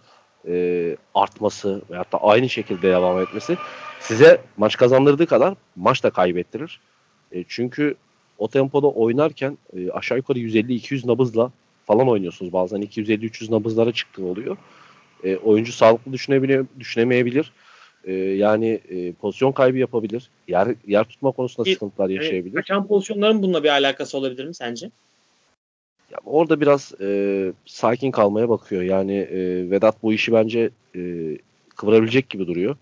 e, artması veyahut da aynı şekilde devam etmesi size maç kazandırdığı kadar maç da kaybettirir. E, çünkü o tempoda oynarken e, aşağı yukarı 150-200 nabızla falan oynuyorsunuz. Bazen 250-300 nabızlara çıktığı oluyor. E, oyuncu sağlıklı düşünebiliyor, düşünemeyebilir. E, yani e, pozisyon kaybı yapabilir. Yer yer tutma konusunda Bir, sıkıntılar yaşayabilir. kaçan pozisyonların bununla bir alakası olabilir mi sence? Ya orada biraz e, sakin kalmaya bakıyor. Yani e, Vedat bu işi bence e, kıvırabilecek gibi duruyor.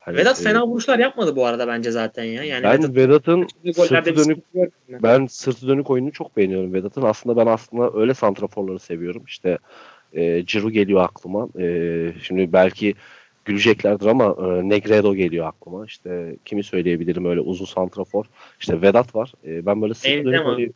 Hani, Vedat e, fena vuruşlar yapmadı bu arada bence zaten ya. Yani ben Vedat'ın sırtı dönük ben sırtı dönük oyununu çok beğeniyorum Vedat'ın. Aslında ben aslında öyle santraforları seviyorum. İşte e, Ciro geliyor aklıma. E, şimdi belki güleceklerdir ama e, Negredo geliyor aklıma. İşte kimi söyleyebilirim öyle uzun santrafor. İşte Vedat var. E, ben böyle sırtı dönük.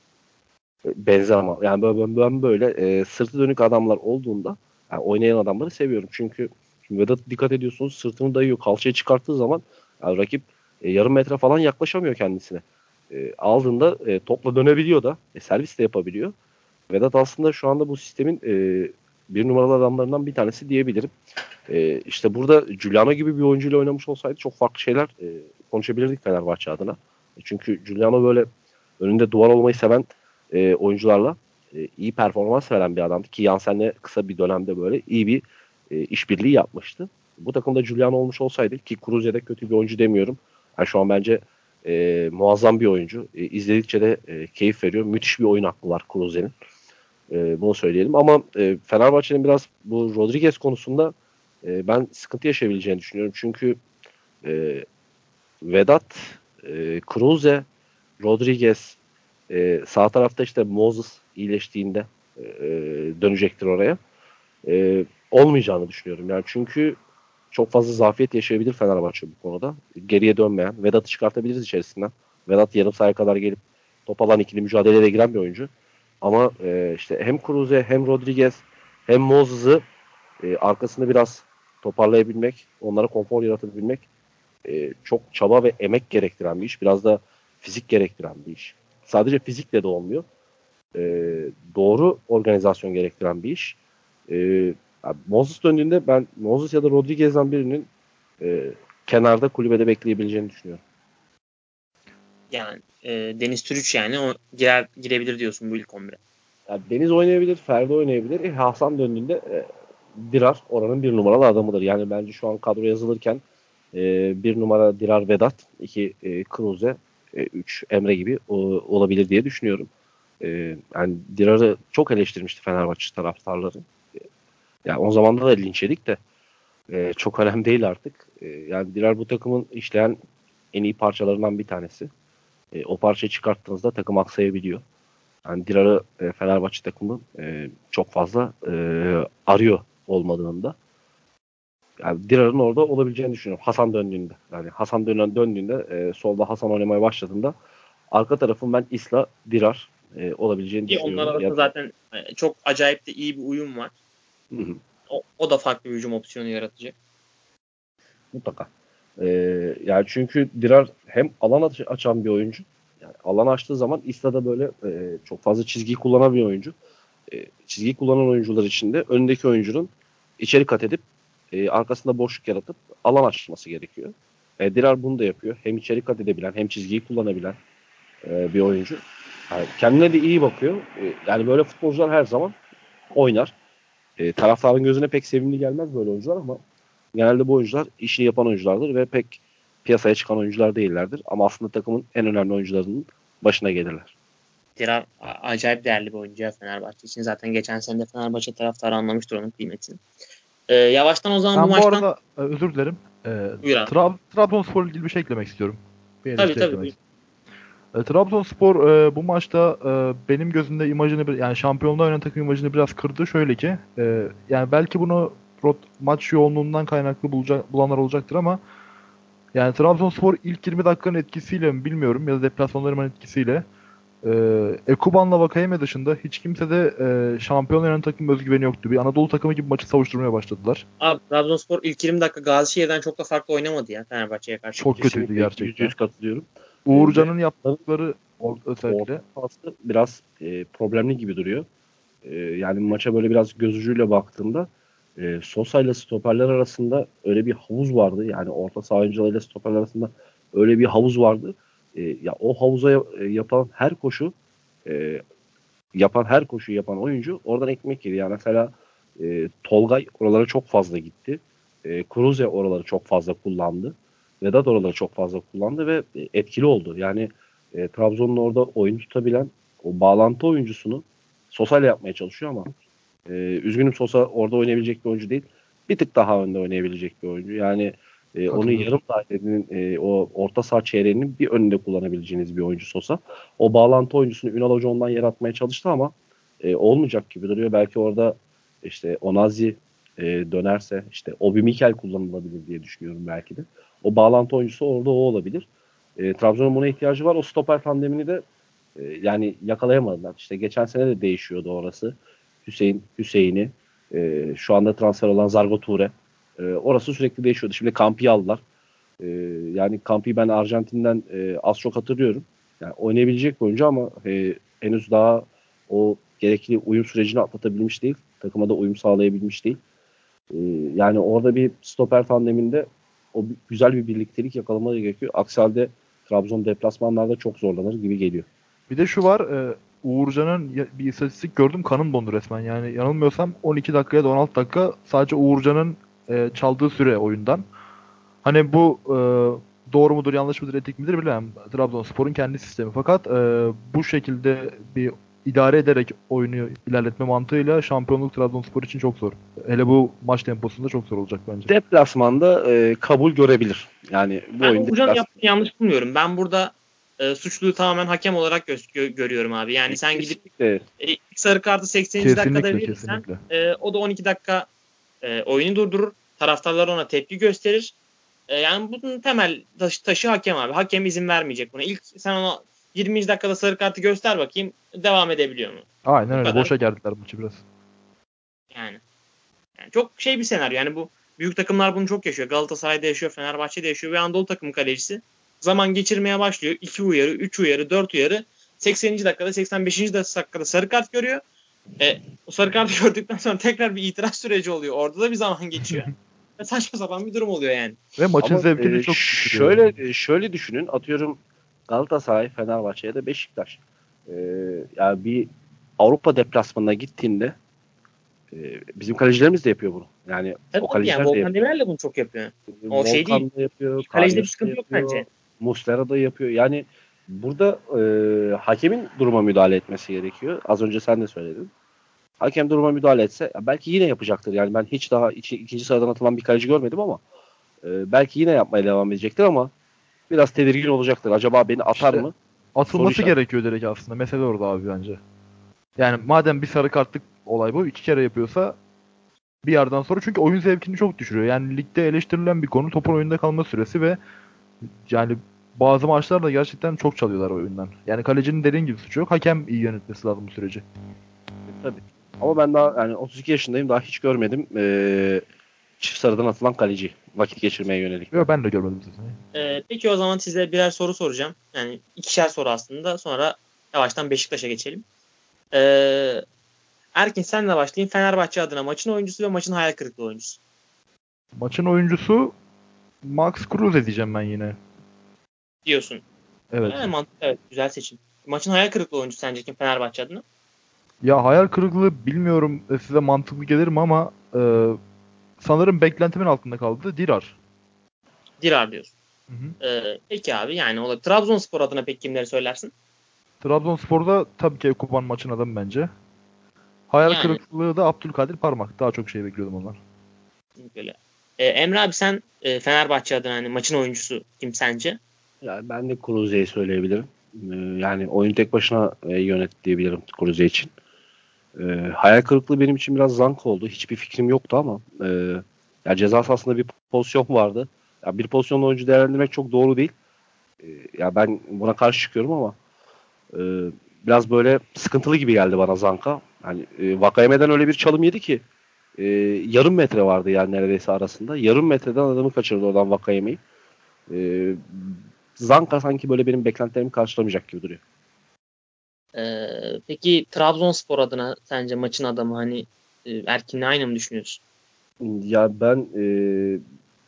Benzer ama yani ben, ben böyle e, sırtı dönük adamlar olduğunda yani oynayan adamları seviyorum. Çünkü şimdi Vedat dikkat ediyorsunuz sırtını dayıyor. Kalçayı çıkarttığı zaman yani rakip e, yarım metre falan yaklaşamıyor kendisine. E, aldığında e, topla dönebiliyor da. E, servis de yapabiliyor. Vedat aslında şu anda bu sistemin e, bir numaralı adamlarından bir tanesi diyebilirim. E, işte burada Giuliano gibi bir oyuncuyla oynamış olsaydı çok farklı şeyler e, konuşabilirdik Fenerbahçe adına. E, çünkü Giuliano böyle önünde duvar olmayı seven e, oyuncularla e, iyi performans veren bir adamdı ki Jansen'le kısa bir dönemde böyle iyi bir e, işbirliği yapmıştı. Bu takımda Giuliano olmuş olsaydı ki Cruze'de kötü bir oyuncu demiyorum. Yani şu an bence e, muazzam bir oyuncu. E, izledikçe de e, keyif veriyor. Müthiş bir oyun aklı var Cruze'nin. E, bunu söyleyelim. Ama e, Fenerbahçe'nin biraz bu Rodriguez konusunda e, ben sıkıntı yaşayabileceğini düşünüyorum. Çünkü e, Vedat, e, Cruze, Rodriguez, e, sağ tarafta işte Moses iyileştiğinde e, dönecektir oraya. E, olmayacağını düşünüyorum. Yani çünkü çok fazla zafiyet yaşayabilir Fenerbahçe bu konuda. Geriye dönmeyen. Vedat'ı çıkartabiliriz içerisinden. Vedat yarım sahaya kadar gelip top alan ikili mücadeleye giren bir oyuncu. Ama e, işte hem Cruze hem Rodriguez hem Moses'ı e, arkasında biraz toparlayabilmek, onlara konfor yaratabilmek e, çok çaba ve emek gerektiren bir iş. Biraz da fizik gerektiren bir iş. Sadece fizikle de olmuyor. E, doğru organizasyon gerektiren bir iş. E, Moses döndüğünde ben Moses ya da Rodriguez'den birinin e, kenarda kulübede bekleyebileceğini düşünüyorum. Yani e, Deniz Türüç yani o girer, girebilir diyorsun bu ilk 11'e. Yani Deniz oynayabilir, Ferdi oynayabilir. E, Hasan döndüğünde e, Dirar oranın bir numaralı adamıdır. Yani bence şu an kadro yazılırken e, bir numara Dirar Vedat, iki e, Kruze, e, üç Emre gibi o, olabilir diye düşünüyorum. E, yani Dirar'ı çok eleştirmişti Fenerbahçe taraftarları. E, yani o zaman da linç yedik de e, çok önemli değil artık. E, yani Dirar bu takımın işleyen en iyi parçalarından bir tanesi. E, o parçayı çıkarttığınızda takım aksayabiliyor. Yani Dirar'ı e, Fenerbahçe takımı e, çok fazla e, arıyor olmadığında. Yani Dirar'ın orada olabileceğini düşünüyorum. Hasan döndüğünde. Yani Hasan dönen döndüğünde e, solda Hasan oynamaya başladığında arka tarafın ben Isla Dirar e, olabileceğini Ki düşünüyorum. Onlar arasında zaten e, çok acayip de iyi bir uyum var. Hı hı. O, o da farklı bir hücum opsiyonu yaratacak. Mutlaka. E, yani çünkü Dirar hem alan açan bir oyuncu. Yani alan açtığı zaman da böyle e, çok fazla çizgiyi kullanan bir oyuncu. E, çizgiyi kullanan oyuncular içinde öndeki oyuncunun içeri kat edip e, arkasında boşluk yaratıp alan açması gerekiyor. E, Dirar bunu da yapıyor. Hem içeri kat edebilen hem çizgiyi kullanabilen e, bir oyuncu. Yani kendine de iyi bakıyor. E, yani böyle futbolcular her zaman oynar. E, taraftarın gözüne pek sevimli gelmez böyle oyuncular ama genelde bu oyuncular işini yapan oyunculardır ve pek piyasaya çıkan oyuncular değillerdir. Ama aslında takımın en önemli oyuncularının başına gelirler. Dirar acayip değerli bir oyuncu Fenerbahçe için. Zaten geçen sene de Fenerbahçe taraftarı anlamıştır onun kıymetini. Ee, yavaştan o zaman ben bu, bu maçtan... arada e, özür dilerim. Ee, Tra- Trabzonspor ilgili bir şey eklemek istiyorum. Bir tabii şey tabii. E, Trabzonspor e, bu maçta e, benim gözümde imajını yani şampiyonluğa oynayan takım imajını biraz kırdı. Şöyle ki e, yani belki bunu rot, maç yoğunluğundan kaynaklı bulacak, bulanlar olacaktır ama Yani Trabzonspor ilk 20 dakikanın etkisiyle mi bilmiyorum ya da deplasmanların etkisiyle e, Ekuban'la Vakayeme dışında hiç kimse de e, şampiyon oynayan takım özgüveni yoktu. Bir Anadolu takımı gibi maçı savuşturmaya başladılar. Abi Trabzonspor ilk 20 dakika Gazişehir'den çok da farklı oynamadı ya Fenerbahçe'ye karşı. Çok kötüydü gerçekten. %100 katılıyorum. Uğurcan'ın yaptıkları özellikle. Orta biraz e, problemli gibi duruyor. E, yani maça böyle biraz göz ucuyla baktığımda e, Sosa ile stoperler arasında öyle bir havuz vardı. Yani orta saha oyuncularıyla stoperler arasında öyle bir havuz vardı. E, ya o havuza e, yapan her koşu e, yapan her koşu yapan oyuncu oradan ekmek yedi. Yani mesela e, Tolgay oralara çok fazla gitti. E, Kruze oraları çok fazla kullandı. Vedat oraları çok fazla kullandı ve e, etkili oldu. Yani e, Trabzon'un orada oyun tutabilen o bağlantı oyuncusunu Sosa ile yapmaya çalışıyor ama e, üzgünüm Sosa orada oynayabilecek bir oyuncu değil. Bir tık daha önde oynayabilecek bir oyuncu. Yani e, onu yarım dairenin e, o orta saha çeyreğinin bir önünde kullanabileceğiniz bir oyuncu Sosa. O bağlantı oyuncusunu Ünal Hoca ondan yaratmaya çalıştı ama e, olmayacak gibi duruyor. Belki orada işte Onazi e, dönerse işte Obi Mikel kullanılabilir diye düşünüyorum belki de. O bağlantı oyuncusu orada o olabilir. E, Trabzon'un buna ihtiyacı var. O stoper tandemini de e, yani yakalayamadılar. İşte geçen sene de değişiyordu orası. Hüseyin Hüseyin'i e, şu anda transfer olan Zargo Ture. E, orası sürekli değişiyordu. Şimdi Kampi'yi aldılar. E, yani Kampi'yi ben Arjantin'den e, az çok hatırlıyorum. Yani oynayabilecek bir oyuncu ama e, henüz daha o gerekli uyum sürecini atlatabilmiş değil. Takıma da uyum sağlayabilmiş değil. E, yani orada bir stoper tandeminde o güzel bir birliktelik yakalamaları gerekiyor. Aksi halde Trabzon deplasmanlarda çok zorlanır gibi geliyor. Bir de şu var e, Uğurcan'ın bir istatistik gördüm kanım dondu resmen. Yani yanılmıyorsam 12 dakikaya da 16 dakika sadece Uğurcan'ın e, çaldığı süre oyundan. Hani bu e, doğru mudur yanlış mıdır etik midir bilemem. Trabzonspor'un kendi sistemi. Fakat e, bu şekilde bir idare ederek oyunu ilerletme mantığıyla şampiyonluk Trabzonspor için çok zor. Hele bu maç temposunda çok zor olacak bence. Deplasmanda e, kabul görebilir. Yani bu ben oyun deplasman... yaptığını yanlış bulmuyorum. Ben burada e, suçluyu tamamen hakem olarak gö- gö- görüyorum abi. Yani sen gidip Kesinlikle. e, ilk sarı kartı 80. Kesinlikle, dakikada verirsen kesinlikle. e, o da 12 dakika e, oyunu durdurur. Taraftarlar ona tepki gösterir. E, yani bunun temel taşı, taşı hakem abi. Hakem izin vermeyecek buna. İlk sen ona 20. dakikada sarı kartı göster bakayım devam edebiliyor mu? Aynen Bu öyle. kadar. Boşa gerdiler maçı biraz. Yani. yani çok şey bir senaryo. Yani bu büyük takımlar bunu çok yaşıyor. Galatasaray'da yaşıyor, Fenerbahçe'de yaşıyor ve Anadolu takımı kalecisi zaman geçirmeye başlıyor. 2 uyarı, 3 uyarı, 4 uyarı. 80. dakikada, 85. dakikada sarı kart görüyor. E, o sarı kartı gördükten sonra tekrar bir itiraz süreci oluyor. Orada da bir zaman geçiyor. Ve saçma sapan bir durum oluyor yani. Ve maçın Ama, zevkini e, çok düşürüyor. şöyle şöyle düşünün. Atıyorum Galatasaray, Fenerbahçe ya da Beşiktaş. E, yani bir Avrupa deplasmanına gittiğinde e, bizim kalecilerimiz de yapıyor bunu. Yani Tabii o kaleciler yani de Volkan. Demirel de bunu çok yapıyor. O şey Volkan değil. da yapıyor. Kalecide bir sıkıntı yok yapıyor, bence. Muslera da yapıyor. Yani burada e, hakemin duruma müdahale etmesi gerekiyor. Az önce sen de söyledin. Hakem duruma müdahale etse belki yine yapacaktır. Yani ben hiç daha iki, ikinci sıradan atılan bir kaleci görmedim ama e, belki yine yapmaya devam edecektir ama biraz tedirgin olacaktır. Acaba beni atar İşte- mı? Atılması Soru gerekiyor direkt aslında. Mesele orada abi bence. Yani madem bir sarı kartlık olay bu iki kere yapıyorsa bir yerden sonra çünkü oyun zevkini çok düşürüyor. Yani ligde eleştirilen bir konu topun oyunda kalma süresi ve yani bazı maçlarda gerçekten çok çalıyorlar oyundan. Yani kalecinin dediğin gibi suçu yok. Hakem iyi yönetmesi lazım bu süreci. Tabii. Ama ben daha yani 32 yaşındayım daha hiç görmedim. E, çift sarıdan atılan kaleci vakit geçirmeye yönelik. Yok ben de görmedim zaten. Ee, peki o zaman size birer soru soracağım. Yani ikişer soru aslında. Sonra yavaştan Beşiktaş'a geçelim. Ee, Erkin senle başlayayım. Fenerbahçe adına maçın oyuncusu ve maçın hayal kırıklığı oyuncusu. Maçın oyuncusu Max Kruse diyeceğim ben yine. Diyorsun. Evet. Yani mantıklı evet. Güzel seçim. Maçın hayal kırıklığı oyuncusu sence kim Fenerbahçe adına? Ya hayal kırıklığı bilmiyorum e, size mantıklı gelir mi ama e, sanırım beklentimin altında kaldı. Dirar. Dirar diyorsun. Hı hı. Ee, peki abi yani olabilir. Trabzonspor adına peki kimleri söylersin? Trabzonspor'da tabii ki Kuban maçın adamı bence. Hayal Yani. kırıklığı da Abdülkadir Parmak. Daha çok şey bekliyordum ondan. Böyle. Ee, Emre abi sen e, Fenerbahçe adına hani maçın oyuncusu kim sence? Yani ben de Kruse'yi söyleyebilirim. Ee, yani oyun tek başına e, yönet diyebilirim Kruse için. Ee, hayal kırıklığı benim için biraz zank oldu. Hiçbir fikrim yoktu ama e, ya ceza sahasında bir pozisyon vardı. Ya bir pozisyonda oyuncu değerlendirmek çok doğru değil. E, ya ben buna karşı çıkıyorum ama e, biraz böyle sıkıntılı gibi geldi bana Zanka. Yani e, Vakayeme'den öyle bir çalım yedi ki e, yarım metre vardı yani neredeyse arasında. Yarım metreden adamı kaçırdı oradan Vakayeme'yi. E, Zanka sanki böyle benim beklentilerimi karşılamayacak gibi duruyor. Ee, peki Trabzonspor adına sence maçın adamı hani e, Erkin'le aynı mı düşünüyorsun? Ya ben e,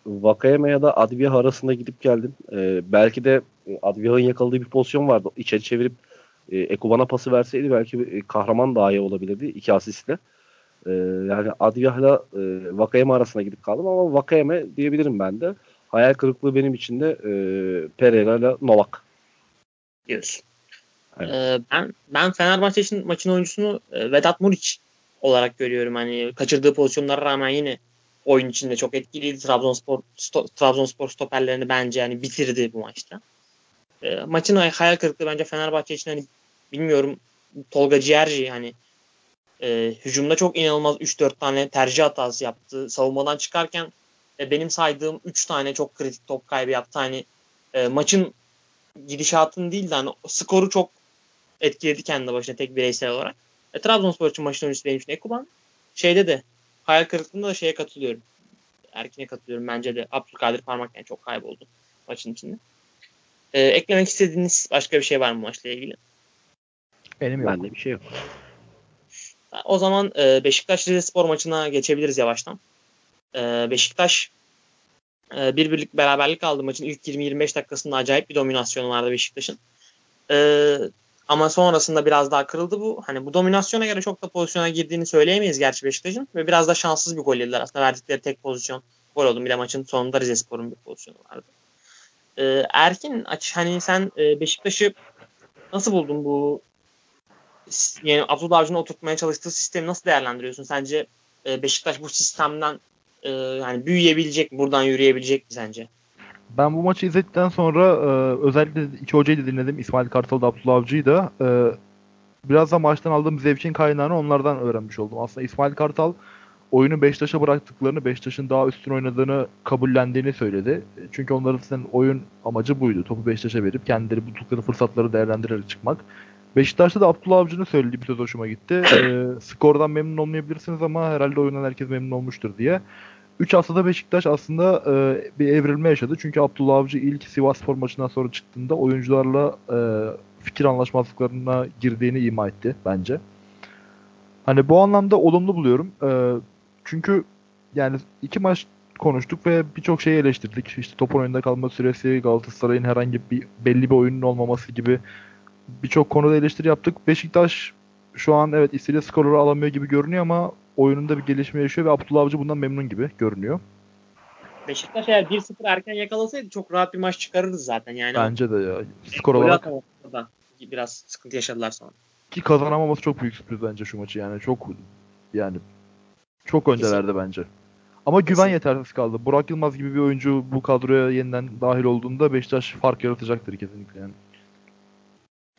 Vakayeme ya da Adviyah arasında gidip geldim. E, belki de e, Adviyah'ın yakaladığı bir pozisyon vardı. İçeri çevirip e, Ekuban'a pası verseydi belki e, kahraman daha iyi olabilirdi iki asistle. E, yani Adviyah'la e, Vakayeme arasında gidip kaldım ama Vakayeme diyebilirim ben de. Hayal kırıklığı benim için de e, Pereira ile Novak. Diyorsun. Evet. Ee, ben ben Fenerbahçe için maçın oyuncusunu e, Vedat Muriç olarak görüyorum. Hani kaçırdığı pozisyonlara rağmen yine oyun içinde çok etkiliydi. Trabzonspor sto, Trabzonspor stoperlerini bence yani bitirdi bu maçta. E, maçın hayal kırıklığı bence Fenerbahçe için hani bilmiyorum Tolga Ciğerci hani e, hücumda çok inanılmaz 3-4 tane tercih hatası yaptı. Savunmadan çıkarken benim saydığım 3 tane çok kritik top kaybı yaptı. Hani e, maçın gidişatını değil de hani skoru çok etkiledi kendi başına tek bireysel olarak. E, Trabzonspor için maçın oyuncusu benim için Ekuban. Şeyde de hayal kırıklığında da şeye katılıyorum. Erkin'e katılıyorum. Bence de Abdülkadir Parmak yani çok kayboldu maçın içinde. E, eklemek istediğiniz başka bir şey var mı maçla ilgili? Benim yok. Bende bir şey yok. O zaman e, Beşiktaş Spor maçına geçebiliriz yavaştan. E, Beşiktaş e, bir birlik beraberlik aldı maçın ilk 20-25 dakikasında acayip bir dominasyonu vardı Beşiktaş'ın. E, ama sonrasında biraz daha kırıldı bu. Hani bu dominasyona göre çok da pozisyona girdiğini söyleyemeyiz gerçi Beşiktaş'ın. Ve biraz da şanssız bir gol yediler aslında. Verdikleri tek pozisyon gol oldu. Bir de maçın sonunda Rizespor'un bir pozisyonu vardı. Ee, Erkin hani sen e, Beşiktaş'ı nasıl buldun bu yani Abdullah Avcı'nın oturtmaya çalıştığı sistemi nasıl değerlendiriyorsun? Sence e, Beşiktaş bu sistemden e, yani büyüyebilecek, buradan yürüyebilecek mi sence? Ben bu maçı izledikten sonra e, özellikle iki hocayı da dinledim. İsmail Kartal da Abdullah Avcı'yı da. E, biraz da maçtan aldığım zevkin kaynağını onlardan öğrenmiş oldum. Aslında İsmail Kartal oyunu Beşiktaş'a bıraktıklarını, Beşiktaş'ın daha üstün oynadığını kabullendiğini söyledi. Çünkü onların senin oyun amacı buydu. Topu Beşiktaş'a verip kendileri buldukları fırsatları değerlendirerek çıkmak. Beşiktaş'ta da Abdullah Avcı'nın söylediği bir söz hoşuma gitti. E, skordan memnun olmayabilirsiniz ama herhalde oyundan herkes memnun olmuştur diye. 3 haftada Beşiktaş aslında e, bir evrilme yaşadı. Çünkü Abdullah Avcı ilk Sivas Spor maçından sonra çıktığında oyuncularla e, fikir anlaşmazlıklarına girdiğini ima etti bence. Hani bu anlamda olumlu buluyorum. E, çünkü yani iki maç konuştuk ve birçok şeyi eleştirdik. İşte top oyunda kalma süresi, Galatasaray'ın herhangi bir belli bir oyunun olmaması gibi birçok konuda eleştiri yaptık. Beşiktaş şu an evet istediği skorları alamıyor gibi görünüyor ama oyununda bir gelişme yaşıyor ve Abdullah Avcı bundan memnun gibi görünüyor. Beşiktaş eğer 1-0 erken yakalasaydı çok rahat bir maç çıkarırdı zaten. Yani Bence de ya. Skor olarak da biraz sıkıntı yaşadılar sonra. Ki kazanamaması çok büyük sürpriz bence şu maçı yani. Çok yani çok öncelerde Kesin. bence. Ama güven Kesin. yetersiz kaldı. Burak Yılmaz gibi bir oyuncu bu kadroya yeniden dahil olduğunda Beşiktaş fark yaratacaktır kesinlikle yani.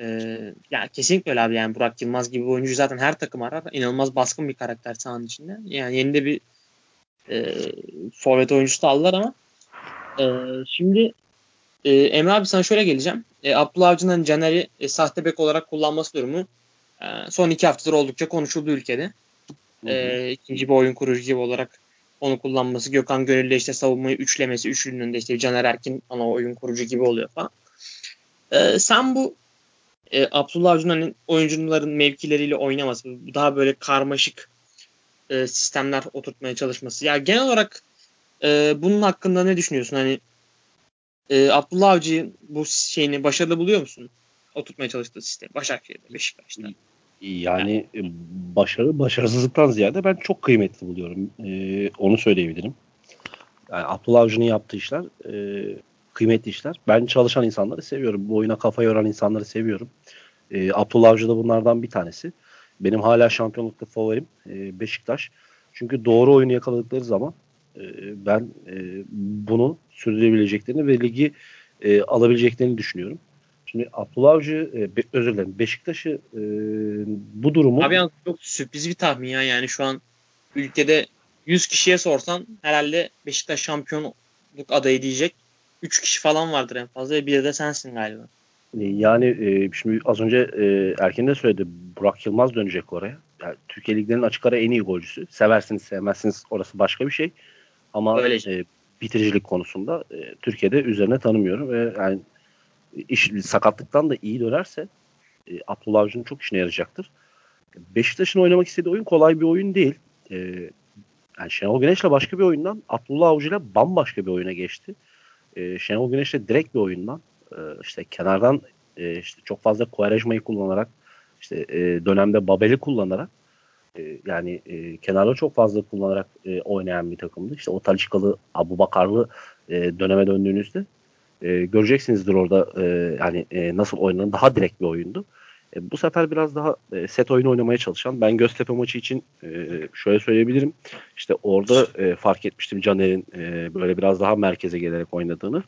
Ee, ya kesinlikle öyle abi yani Burak Yılmaz gibi bir oyuncu zaten her takım arar. İnanılmaz baskın bir karakter sahanın içinde. Yani yeni de bir e, forvet oyuncusu da aldılar ama e, şimdi e, Emre abi sana şöyle geleceğim. E, Abdullah Avcı'nın Caner'i e, sahte bek olarak kullanması durumu e, son iki haftadır oldukça konuşuldu ülkede. E, ikinci bir oyun kurucu gibi olarak onu kullanması. Gökhan Gönül'de işte savunmayı üçlemesi. Üçlünün de işte Caner Erkin ana oyun kurucu gibi oluyor falan. E, sen bu e, Abdullah Avcı'nın hani oyuncuların mevkileriyle oynaması, daha böyle karmaşık e, sistemler oturtmaya çalışması. Ya yani genel olarak e, bunun hakkında ne düşünüyorsun? Hani e, Abdullah Avcı bu şeyini başarılı buluyor musun? Oturtmaya çalıştığı sistem. Başakşehir'de, Beşiktaş'ta. Yani yani başarı başarısızlıktan ziyade ben çok kıymetli buluyorum. Ee, onu söyleyebilirim. Yani Abdullah Avcı'nın yaptığı işler e, kıymetli işler. Ben çalışan insanları seviyorum. Bu oyuna kafa yoran insanları seviyorum. E, Abdullah Avcı da bunlardan bir tanesi. Benim hala şampiyonlukta favorim e, Beşiktaş. Çünkü doğru oyunu yakaladıkları zaman e, ben e, bunu sürdürebileceklerini ve ligi e, alabileceklerini düşünüyorum. Şimdi Abdullah Avcı, e, be, özür dilerim Beşiktaş'ı e, bu durumu... Abi yalnız çok sürpriz bir tahmin ya. Yani şu an ülkede 100 kişiye sorsan herhalde Beşiktaş şampiyon adayı diyecek 3 kişi falan vardır en fazla bir de sensin galiba. E, yani e, şimdi az önce e, Erkin de söyledi. Burak Yılmaz dönecek oraya. Yani Türkiye Liglerinin açık ara en iyi golcüsü. Seversiniz sevmezsiniz orası başka bir şey. Ama e, bitiricilik konusunda e, Türkiye'de üzerine tanımıyorum ve yani iş sakatlıktan da iyi dönerse e, Abdullah Avcı'nın çok işine yarayacaktır. Beşiktaş'ın oynamak istediği oyun kolay bir oyun değil. E, yani Şenol Güneş'le başka bir oyundan Abdullah Avcı'yla bambaşka bir oyuna geçti. E, Şenol Güneş'le direkt bir oyundan e, işte kenardan e, işte çok fazla Quaresma'yı kullanarak işte e, dönemde Babel'i kullanarak e, yani e, kenarda çok fazla kullanarak e, oynayan bir takımdı. İşte o Talişkalı, Abu Bakarlı e, döneme döndüğünüzde e, göreceksinizdir orada e, yani e, nasıl oynanan daha direkt bir oyundu. E, bu sefer biraz daha e, set oyunu oynamaya çalışan. Ben Göztepe maçı için e, şöyle söyleyebilirim. İşte orada e, fark etmiştim Caner'in e, böyle biraz daha merkeze gelerek oynadığını.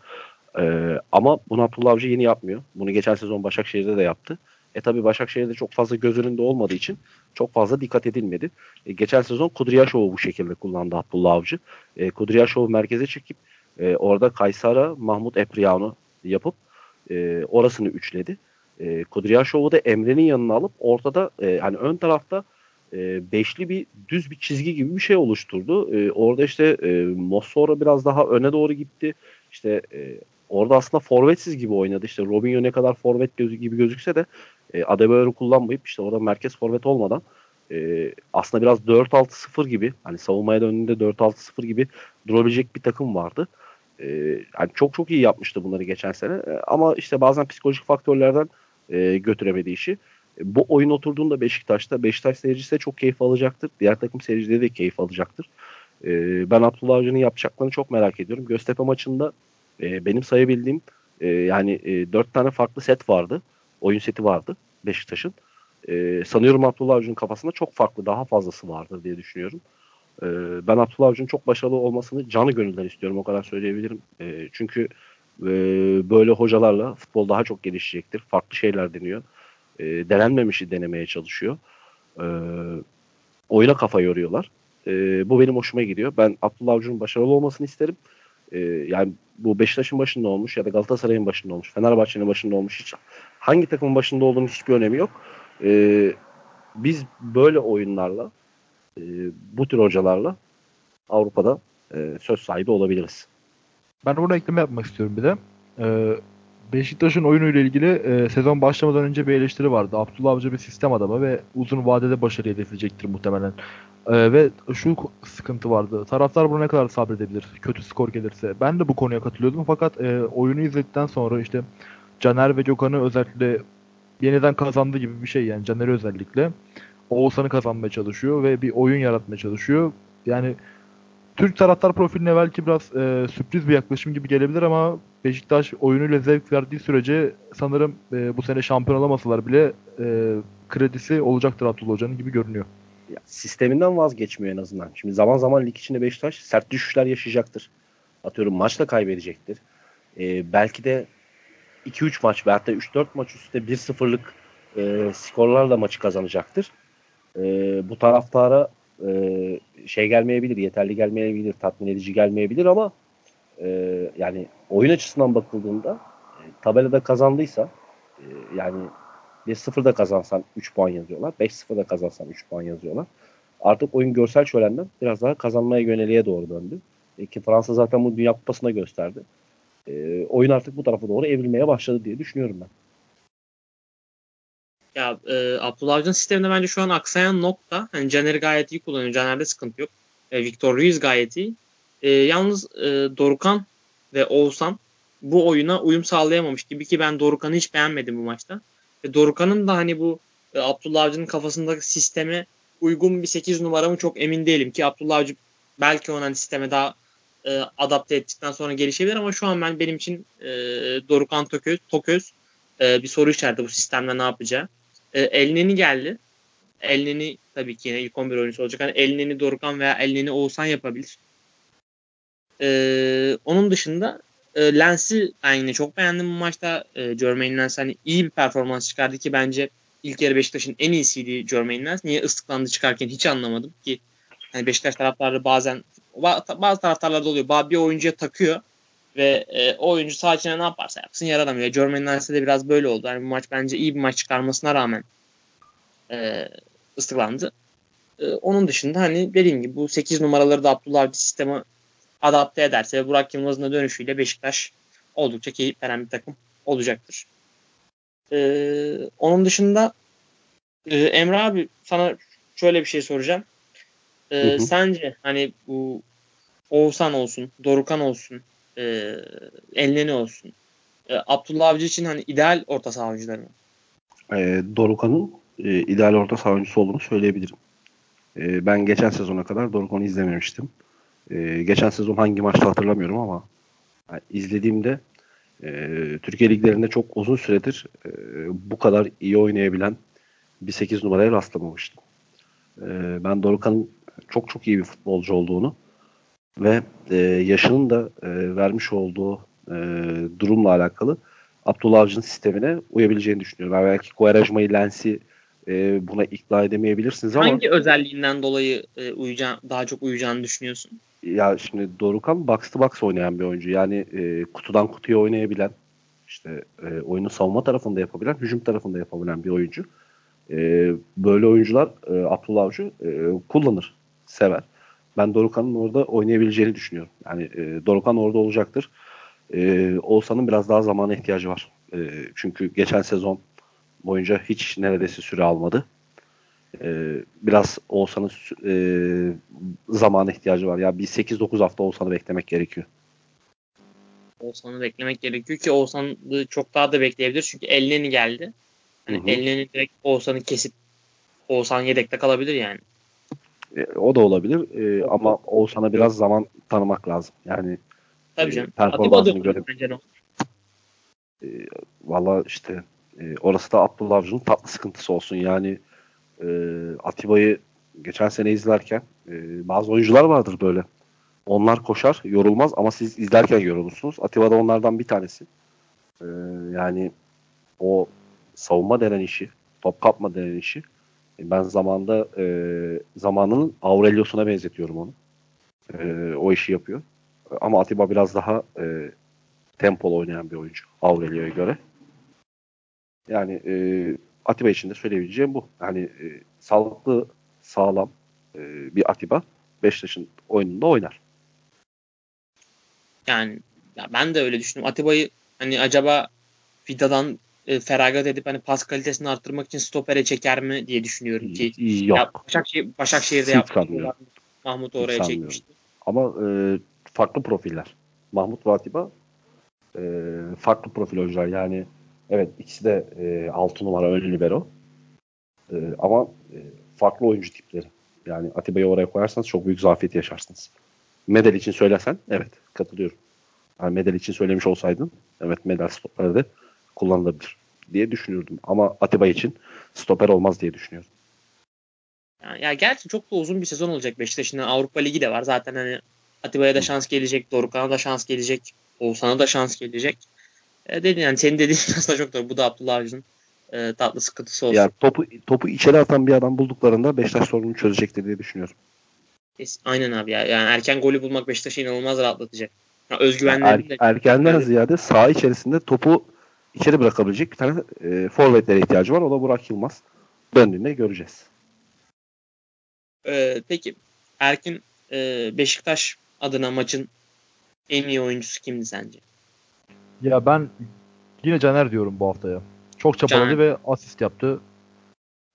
E, ama bunu Abdullah Avcı yeni yapmıyor. Bunu geçen sezon Başakşehir'de de yaptı. E tabi Başakşehir'de çok fazla göz önünde olmadığı için çok fazla dikkat edilmedi. E, geçen sezon Kudryashov'u bu şekilde kullandı Abdullah Avcı. E, Kudryashov'u merkeze çekip e, orada Kaysara, Mahmut Epriyan'ı yapıp e, orasını üçledi. E, Kudryashov'u da Emre'nin yanına alıp ortada e, hani ön tarafta e, beşli bir düz bir çizgi gibi bir şey oluşturdu. E, orada işte e, Mossoro biraz daha öne doğru gitti. İşte e, orada aslında forvetsiz gibi oynadı. İşte Robinho ne kadar forvet gözü gibi gözükse de e, Adebayor'u kullanmayıp işte orada merkez forvet olmadan e, aslında biraz 4-6-0 gibi hani savunmaya döndüğünde 4-6-0 gibi durabilecek bir takım vardı. E, yani çok çok iyi yapmıştı bunları geçen sene. E, ama işte bazen psikolojik faktörlerden e, götüremediği işi. E, bu oyun oturduğunda Beşiktaş'ta Beşiktaş seyircisi de çok keyif alacaktır. Diğer takım seyircileri de keyif alacaktır. E, ben Abdullah Avcı'nın yapacaklarını çok merak ediyorum. Göztepe maçında e, benim sayabildiğim e, yani e, 4 tane farklı set vardı. Oyun seti vardı Beşiktaş'ın. E, sanıyorum Abdullah Avcı'nın kafasında çok farklı daha fazlası vardır diye düşünüyorum. E, ben Abdullah Avcı'nın çok başarılı olmasını canı gönülden istiyorum o kadar söyleyebilirim. E, çünkü e, böyle hocalarla futbol daha çok gelişecektir. Farklı şeyler deniyor. E, denenmemişi denemeye çalışıyor. E, oyuna kafa yoruyorlar. E, bu benim hoşuma gidiyor. Ben Abdullah Avcı'nın başarılı olmasını isterim. E, yani bu Beşiktaş'ın başında olmuş ya da Galatasaray'ın başında olmuş, Fenerbahçe'nin başında olmuş hiç hangi takımın başında olduğunu hiçbir önemi yok. E, biz böyle oyunlarla e, bu tür hocalarla Avrupa'da e, söz sahibi olabiliriz. Ben orada ekleme yapmak istiyorum bir de. Ee, Beşiktaş'ın oyunuyla ilgili e, sezon başlamadan önce bir eleştiri vardı. Abdullah Avcı bir sistem adamı ve uzun vadede başarı hedefleyecektir muhtemelen. Ee, ve şu sıkıntı vardı. Taraftar buna ne kadar sabredebilir? Kötü skor gelirse. Ben de bu konuya katılıyordum fakat e, oyunu izledikten sonra işte Caner ve Gökhan'ı özellikle yeniden kazandı gibi bir şey yani Caner'i özellikle. Oğuzhan'ı kazanmaya çalışıyor ve bir oyun yaratmaya çalışıyor. Yani Türk taraftar profiline belki biraz e, sürpriz bir yaklaşım gibi gelebilir ama Beşiktaş oyunuyla zevk verdiği sürece sanırım e, bu sene şampiyon olamasalar bile e, kredisi olacaktır Abdullah Hoca'nın gibi görünüyor. Ya, sisteminden vazgeçmiyor en azından. Şimdi zaman zaman lig içinde Beşiktaş sert düşüşler yaşayacaktır. Atıyorum maçla kaybedecektir. E, belki de 2-3 maç veyahut da 3-4 maç üstte 1-0'lık e, skorlarla maçı kazanacaktır. E, bu taraftara e, şey gelmeyebilir, yeterli gelmeyebilir, tatmin edici gelmeyebilir ama e, yani oyun açısından bakıldığında e, tabelada kazandıysa e, yani 1-0'da kazansan 3 puan yazıyorlar. 5-0'da kazansan 3 puan yazıyorlar. Artık oyun görsel şölenden biraz daha kazanmaya yöneliğe doğru döndü. E, ki Fransa zaten bu Dünya Kupası'nda gösterdi. E, oyun artık bu tarafa doğru evrilmeye başladı diye düşünüyorum ben. Ya e, Abdullah Avcı'nın sisteminde bence şu an aksayan nokta hani Caner'i gayet iyi kullanıyor. Caner'de sıkıntı yok. E, Victor Ruiz gayet iyi. E, yalnız e, Dorukan ve Oğuzhan bu oyuna uyum sağlayamamış gibi ki ben Dorukan'ı hiç beğenmedim bu maçta. E, Dorukan'ın da hani bu e, Abdullah Avcı'nın kafasındaki sisteme uygun bir 8 numara mı çok emin değilim ki Abdullah Avcı belki onun sisteme daha e, adapte ettikten sonra gelişebilir ama şu an ben benim için e, Dorukan Toköz, Toköz e, bir soru işareti bu sistemde ne yapacağı. E, Elneni geldi. Elneni tabii ki yine ilk 11 oyuncusu olacak. Hani Elneni Dorukan veya Elneni Oğuzhan yapabilir. E, onun dışında e, Lens'i ben yine çok beğendim bu maçta. E, Jermaine Lens hani iyi bir performans çıkardı ki bence ilk yarı Beşiktaş'ın en iyisiydi Jermaine Lens. Niye ıslıklandı çıkarken hiç anlamadım ki. Yani Beşiktaş taraftarları bazen bazı taraftarlarda oluyor. Bir oyuncuya takıyor. Ve e, o oyuncu sağ içine ne yaparsa yapsın yaranamıyor. Jermaine Nice'de de biraz böyle oldu. Yani bu maç bence iyi bir maç çıkarmasına rağmen e, ıslıklandı. E, onun dışında hani dediğim gibi bu 8 numaraları da Abdullah Avcı sisteme adapte ederse ve Burak Yılmaz'ın da dönüşüyle Beşiktaş oldukça keyif veren bir takım olacaktır. Ee, onun dışında e, Emre abi sana şöyle bir şey soracağım. Ee, hı hı. Sence hani bu Oğuzhan olsun, Dorukan olsun, e, Elneni olsun. E, Abdullah Avcı için hani ideal orta saha oyuncuları mı? E, Dorukan'ın e, ideal orta saha oyuncusu olduğunu söyleyebilirim. E, ben geçen sezona kadar Dorukan'ı izlememiştim. E, geçen sezon hangi maçta hatırlamıyorum ama yani izlediğimde e, Türkiye liglerinde çok uzun süredir e, bu kadar iyi oynayabilen bir 8 numaraya rastlamamıştım. E, ben Dorukan'ın çok çok iyi bir futbolcu olduğunu ve e, yaşının da e, vermiş olduğu e, durumla alakalı Abdullah Avcı'nın sistemine uyabileceğini düşünüyorum. Yani belki Guarajma'yı, Lens'i e, buna ikna edemeyebilirsiniz ama hangi özelliğinden dolayı e, uyacağın, daha çok uyacağını düşünüyorsun? Ya şimdi Dorukan box to box oynayan bir oyuncu. Yani e, kutudan kutuya oynayabilen, işte e, oyunu savunma tarafında yapabilen, hücum tarafında yapabilen bir oyuncu. E, böyle oyuncular e, Abdullah Avcı e, kullanır, sever. Ben Dorukan'ın orada oynayabileceğini düşünüyorum. Yani e, Dorukan orada olacaktır. E, Oğuzhan'ın biraz daha zamana ihtiyacı var. E, çünkü geçen sezon boyunca hiç neredeyse süre almadı. E, biraz Oğuzhan'ın e, zamana ihtiyacı var. Ya yani bir 8-9 hafta Oğuzhan'ı beklemek gerekiyor. Oğuzhan'ı beklemek gerekiyor ki Oğuzhan'ı çok daha da bekleyebilir. Çünkü Elneni geldi. Hani Elneni direkt Oğuzhan'ı kesip Oğuzhan yedekte kalabilir yani. E, o da olabilir e, ama Oğuzhan'a biraz zaman tanımak lazım. Yani Tabii canım. E, performansını göre. E, Valla işte e, orası da Abdullah Avcı'nın tatlı sıkıntısı olsun. Yani e, Atiba'yı geçen sene izlerken e, bazı oyuncular vardır böyle. Onlar koşar, yorulmaz ama siz izlerken yorulursunuz. Atiba da onlardan bir tanesi. E, yani o savunma denen işi, top kapma denen işi ben zamanda e, zamanının Aurelios'una benzetiyorum onu. E, o işi yapıyor. Ama Atiba biraz daha e, tempolu oynayan bir oyuncu Aurelio'ya göre. Yani e, Atiba için de söyleyebileceğim bu. Yani e, sağlıklı, sağlam e, bir Atiba Beşiktaş'ın oyununda oynar. Yani ya ben de öyle düşünüyorum. Atiba'yı hani acaba Vida'dan e, feragat edip hani pas kalitesini arttırmak için stopere çeker mi diye düşünüyorum ki. Yok. Ya Başakşehir, Başakşehir'de yaptı. Mahmut oraya çekmişti. Ama e, farklı profiller. Mahmut ve Atiba e, farklı profil oyuncular. Yani evet ikisi de e, 6 numara ön libero. E, ama e, farklı oyuncu tipleri. Yani Atiba'yı oraya koyarsanız çok büyük zafiyet yaşarsınız. Medel için söylesen evet katılıyorum. Yani medel için söylemiş olsaydın evet medel stoperde kullanılabilir diye düşünürdüm. Ama Atiba için stoper olmaz diye düşünüyorum. Yani, ya gerçi çok da uzun bir sezon olacak Beşiktaş'ın. Avrupa Ligi de var. Zaten hani Atiba'ya da şans gelecek. Dorukhan'a da şans gelecek. Oğuzhan'a da şans gelecek. E, dedin yani senin dediğin aslında çok doğru. Bu da Abdullah Avcı'nın e, tatlı sıkıntısı olsun. Ya topu topu içeri atan bir adam bulduklarında Beşiktaş sorununu çözecektir diye düşünüyorum. Aynen abi ya. Yani erken golü bulmak Beşiktaş'ı inanılmaz rahatlatacak. Yani özgüvenlerini er, de erkenden ziyade saha içerisinde topu içeri bırakabilecek bir tane e, forvetlere ihtiyacı var. O da Burak Yılmaz. Döndüğünde göreceğiz. Ee, peki Erkin e, Beşiktaş adına maçın en iyi oyuncusu kimdi sence? Ya ben yine Caner diyorum bu haftaya. Çok çabaladı Caner. ve asist yaptı.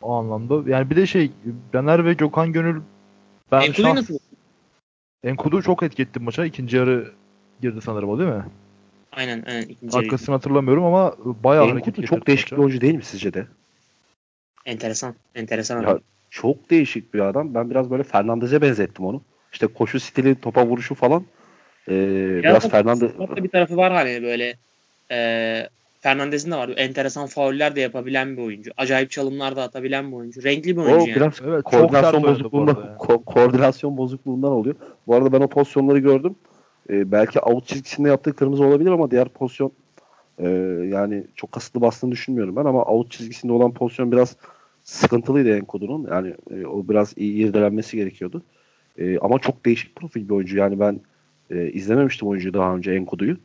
O anlamda. Yani bir de şey Caner ve Gökhan Gönül ben Enkudu'yu şans... nasıl? Enkudu çok etki etti maça. İkinci yarı girdi sanırım o değil mi? Aynen aynen. ikinci Arkasını hatırlamıyorum ama bayağı Enkudu hareket çok değişik maça. bir oyuncu değil mi sizce de? Enteresan. Enteresan ya, adam. Çok değişik bir adam. Ben biraz böyle Fernandez'e benzettim onu. İşte koşu stili, topa vuruşu falan. Ee, biraz, biraz Fernandez... bir tarafı var hani böyle e, Fernandez'in de var. Enteresan fauller de yapabilen bir oyuncu. Acayip çalımlar da atabilen bir oyuncu. Renkli bir oyuncu o yani. biraz evet, koordinasyon bozukluğundan ko- koordinasyon bozukluğundan oluyor. Bu arada ben o pozisyonları gördüm. Ee, belki out çizgisinde yaptığı kırmızı olabilir ama diğer pozisyon e, yani çok kasıtlı bastığını düşünmüyorum ben ama out çizgisinde olan pozisyon biraz sıkıntılıydı Enkodu'nun. Yani e, o biraz iyi irdelenmesi gerekiyordu. E, ama çok değişik profil bir oyuncu. Yani ben E, izlememiştim oyuncuyu daha önce Enkudu'yu.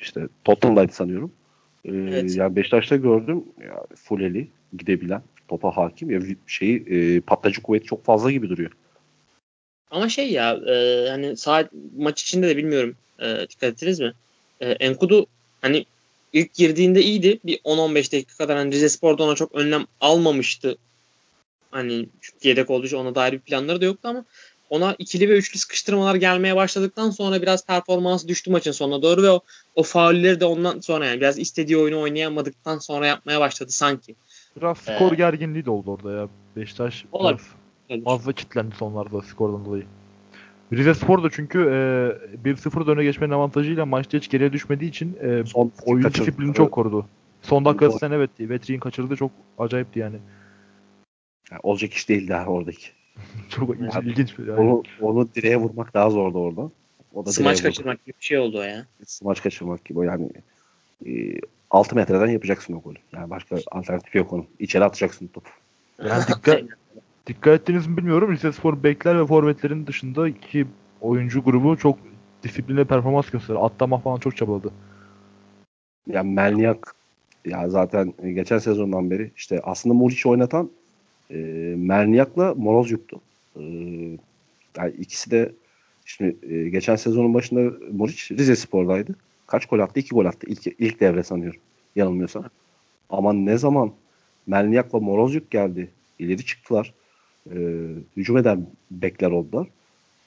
İşte Tottenham'daydı sanıyorum. E, Evet. Yani Beşiktaş'ta gördüm. Ya, full eli gidebilen, topa hakim. Ya, şeyi e, patlayıcı kuvveti çok fazla gibi duruyor. Ama şey ya e, hani saat maç içinde de bilmiyorum e, dikkat ettiniz mi? E, Enkudu hani ilk girdiğinde iyiydi. Bir 10-15 dakika kadar hani Rize Spor'da ona çok önlem almamıştı. Hani yedek olduğu için ona dair bir planları da yoktu ama ona ikili ve üçlü sıkıştırmalar gelmeye başladıktan sonra biraz performansı düştü maçın sonuna doğru ve o, o faulleri de ondan sonra yani biraz istediği oyunu oynayamadıktan sonra yapmaya başladı sanki. Biraz skor Ee, gerginliği de oldu orada ya. Beşiktaş Olabilir. biraz fazla kilitlendi sonlarda skordan dolayı. Rize Spor da çünkü e, 1-0 öne geçmenin avantajıyla maçta hiç geriye düşmediği için e, Son oyun disiplini çok korudu. Son Doğru. sen evet Vetri'nin kaçırdığı çok acayipti yani. Yani olacak iş değildi ha oradaki. Çok Evet. ilginç bir yani. Onu, onu direğe vurmak daha zordu orada. O da Smaç vurdu. kaçırmak gibi bir şey oldu o ya. Smaç kaçırmak gibi. Yani e, 6 metreden yapacaksın o golü. Yani başka alternatif yok onun. İçeri atacaksın topu. Yani dikkat, dikkat ettiniz mi bilmiyorum. Rize Spor bekler ve forvetlerin dışında iki oyuncu grubu çok disiplinli performans gösterdi. Atlama falan çok çabaladı. Yani Melniak ya zaten geçen sezondan beri işte aslında Muriç'i oynatan e, Melniak'la Morozcuk'tu. E, yani ikisi de şimdi e, geçen sezonun başında Muriç Rize Spor'daydı. Kaç gol attı? İki gol attı. İlk, ilk devre sanıyorum. Yanılmıyorsam. Ama ne zaman Melniak'la Morozcuk geldi. ileri çıktılar. E, hücum eden bekler oldular.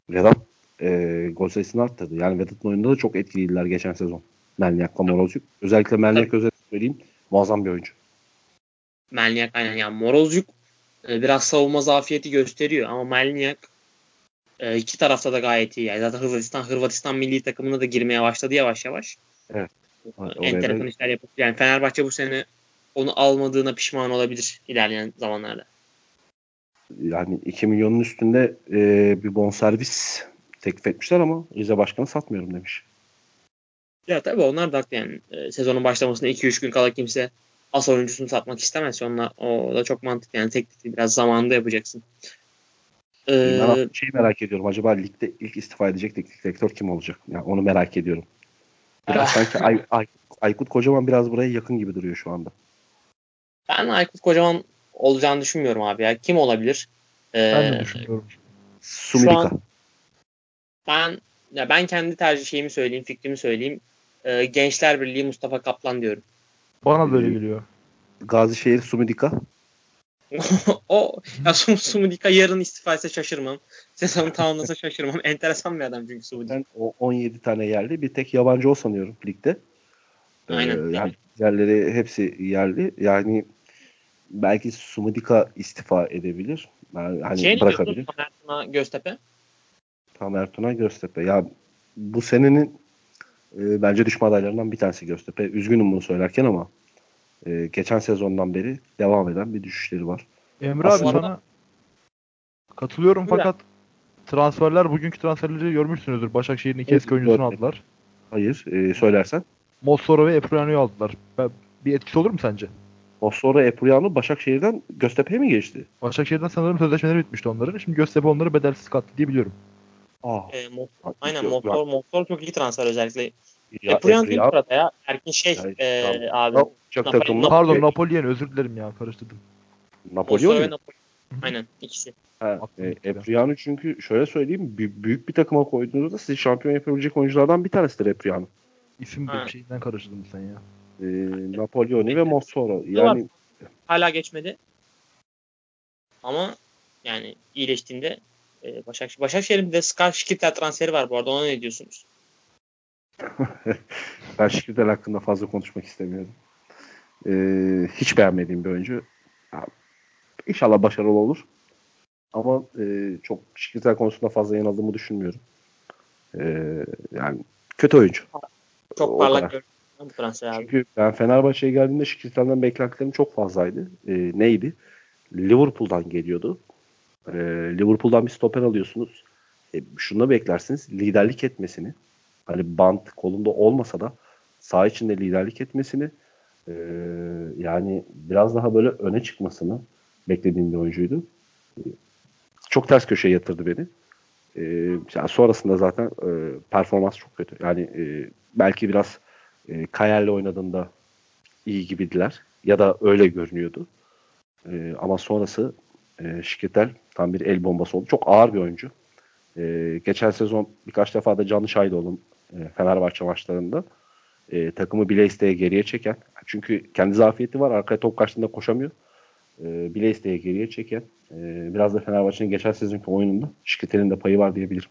Vedat e, gol sayısını arttırdı. Yani Vedat'ın oyunda da çok etkiliydiler geçen sezon. Melniak'la Morozcuk. Özellikle Melniak özellikle söyleyeyim. Muazzam bir oyuncu. Melniak aynen yani Morozcuk e, biraz savunma zafiyeti gösteriyor ama Melniak e, iki tarafta da gayet iyi. Yani zaten Hırvatistan Hırvatistan milli takımına da girmeye başladı yavaş yavaş. Evet. Enteresan işler yapıp yani Fenerbahçe bu sene onu almadığına pişman olabilir ilerleyen zamanlarda. Yani 2 milyonun üstünde e, bir bonservis teklif etmişler ama Rize Başkanı satmıyorum demiş. Ya tabii onlar da haklı yani. E, sezonun başlamasına 2-3 gün kala kimse as oyuncusunu satmak istemez. Onlar, o da çok mantıklı yani teknikli biraz zamanında yapacaksın. E, ben şeyi merak ediyorum. Acaba ligde ilk istifa edecek teknik direktör kim olacak? Yani onu merak ediyorum. Biraz sanki Ay, Ay- Aykut Kocaman biraz buraya yakın gibi duruyor şu anda. ben Aykut Kocaman olacağını düşünmüyorum abi ya. Kim olabilir? E, Ben de düşünüyorum. Sumidika. an- ben ya ben kendi tercih şeyimi söyleyeyim, fikrimi söyleyeyim. E, Gençler Birliği Mustafa Kaplan diyorum. Bana da öyle geliyor. Gazişehir Sumidika. o ya Sum Sumudika yarın istifa etse şaşırmam. Sezonu tamamlasa şaşırmam. Enteresan bir adam çünkü Sumudika. Ben o 17 tane yerli. Bir tek yabancı o sanıyorum ligde. Ee, Aynen. yani yerleri hepsi yerli. Yani belki Sumidika istifa edebilir. Yani hani şey bırakabilir. Tamer Tuna Göztepe? Tamer Tuna Göztepe. Ya bu senenin e, bence düşme adaylarından bir tanesi Göztepe. Üzgünüm bunu söylerken ama e, geçen sezondan beri devam eden bir düşüşleri var. Emre Aslında- abi sana katılıyorum Buyur fakat transferler bugünkü transferleri görmüşsünüzdür. Başakşehir'in iki eski oyuncusunu aldılar. Hayır, e, söylersen. Mossoro ve Eprano'yu aldılar. Ben- Bir etkisi olur mu sence? O sonra Epuriano Başakşehir'den Göztepe'ye mi geçti? Başakşehir'den sanırım sözleşmeleri bitmişti onların. Şimdi Göztepe onları bedelsiz kattı diye biliyorum. Aa, E, Mo- yok, aynen Motor, Motor çok iyi transfer özellikle. Ya, Eprian değil Epriano- burada ya. Erkin şey Ya, e, tamam. abi. Uçak Napoli- takımına Pardon e, Napoli'yen özür dilerim ya karıştırdım. Motor Napoli Napoli. Hı. Aynen ikisi. Ha, e. Epriano çünkü şöyle söyleyeyim bü- büyük bir takıma koyduğunuzda sizi şampiyon yapabilecek oyunculardan bir tanesidir Epriano. İsim bir şeyinden karıştırdın sen ya. E, Napoleoni ve Mossoro. Yani Hala geçmedi. Ama yani iyileştiğinde e, Başakşehir. Başakşehir'in de Skar Şikitler transferi var bu arada. Ona ne diyorsunuz? ben Şikritel hakkında fazla konuşmak istemiyorum. E, hiç beğenmediğim bir oyuncu. İnşallah başarılı olur. Ama e, çok Şikritel konusunda fazla yanıldığımı düşünmüyorum. E, yani kötü oyuncu. Çok O parlak kadar. Çünkü ben Fenerbahçe'ye geldiğimde Şikritel'den beklentilerim çok fazlaydı. E, neydi? Liverpool'dan geliyordu. E, Liverpool'dan bir stoper alıyorsunuz. E, şunu beklersiniz. Liderlik etmesini. Hani bant kolunda olmasa da saha içinde liderlik etmesini e, yani biraz daha böyle öne çıkmasını beklediğim bir oyuncuydu. E, çok ters köşeye yatırdı beni. E, yani sonrasında zaten e, performans çok kötü. Yani e, belki biraz e, Kayer'le oynadığında iyi gibiydiler. Ya da öyle görünüyordu. E, ama sonrası e, Şiketel tam bir el bombası oldu. Çok ağır bir oyuncu. E, geçen sezon birkaç defa da canlı şahit oldum e, Fenerbahçe maçlarında. E, takımı bile isteye geriye çeken. Çünkü kendi zafiyeti var. Arkaya top kaçtığında koşamıyor. E, bile isteye geriye çeken. E, biraz da Fenerbahçe'nin geçen sezonki oyununda Şiketel'in de payı var diyebilirim.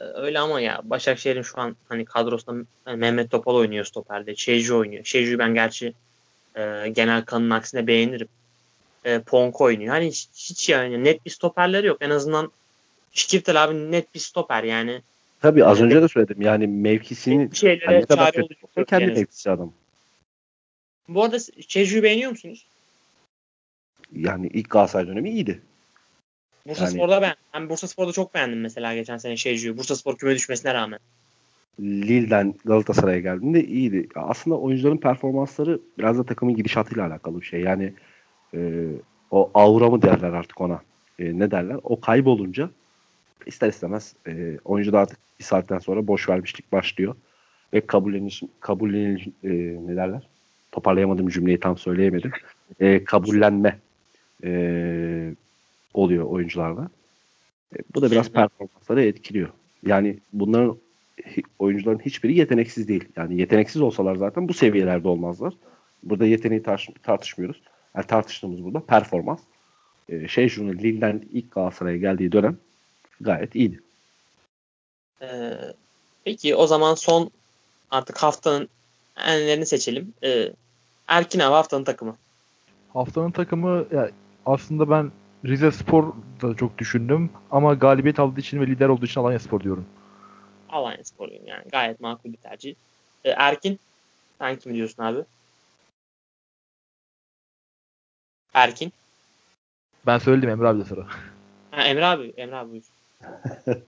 E, öyle ama ya Başakşehir'in şu an hani kadrosunda Mehmet Topal oynuyor stoperde. Şeju oynuyor. Şeju'yu ben gerçi e, genel kanın aksine beğenirim. E, Ponk oynuyor. Hani hiç, hiç yani net bir stoperleri yok. En azından Şikirtel abi net bir stoper yani. Tabii az önce de söyledim. Yani mevkisini şeylere yani çare oluyor. kendi Yani. mevkisi adam. Bu arada Şeju'yu beğeniyor musunuz? Yani ilk Galatasaray dönemi iyiydi. Bursa Yani- Spor'da ben. Ben Bursa Spor'da çok beğendim mesela geçen sene Şeju'yu. Bursa Spor küme düşmesine rağmen. Lille'den Galatasaray'a geldiğinde iyiydi. Aslında oyuncuların performansları biraz da takımın gidişatıyla alakalı bir şey. Yani e, o aura mı derler artık ona. E, ne derler? O kaybolunca ister istemez e, oyuncuda artık bir saatten sonra boş vermişlik başlıyor. Ve kabulleniş, kabulleniş e, ne derler? Toparlayamadım cümleyi tam söyleyemedim. E, kabullenme e, oluyor oyuncularda. E, bu da biraz performansları etkiliyor. Yani bunların oyuncuların hiçbiri yeteneksiz değil. Yani yeteneksiz olsalar zaten bu seviyelerde olmazlar. Burada yeteneği tartış- tartışmıyoruz. Yani tartıştığımız burada performans. Ee, şey şunu Lille'den ilk Galatasaray'a geldiği dönem gayet iyiydi. Ee, peki o zaman son artık haftanın enlerini seçelim. Ee, Erkin abi haftanın takımı. Haftanın takımı ya aslında ben Rize Spor da çok düşündüm ama galibiyet aldığı için ve lider olduğu için Alanya Spor diyorum. Alanya Spor'uyum yani. Gayet makul bir tercih. Ee, Erkin sen kimi diyorsun abi? Erkin. Ben söyledim Emre abi de sıra. Ha, Emre abi. Emre abi buyur.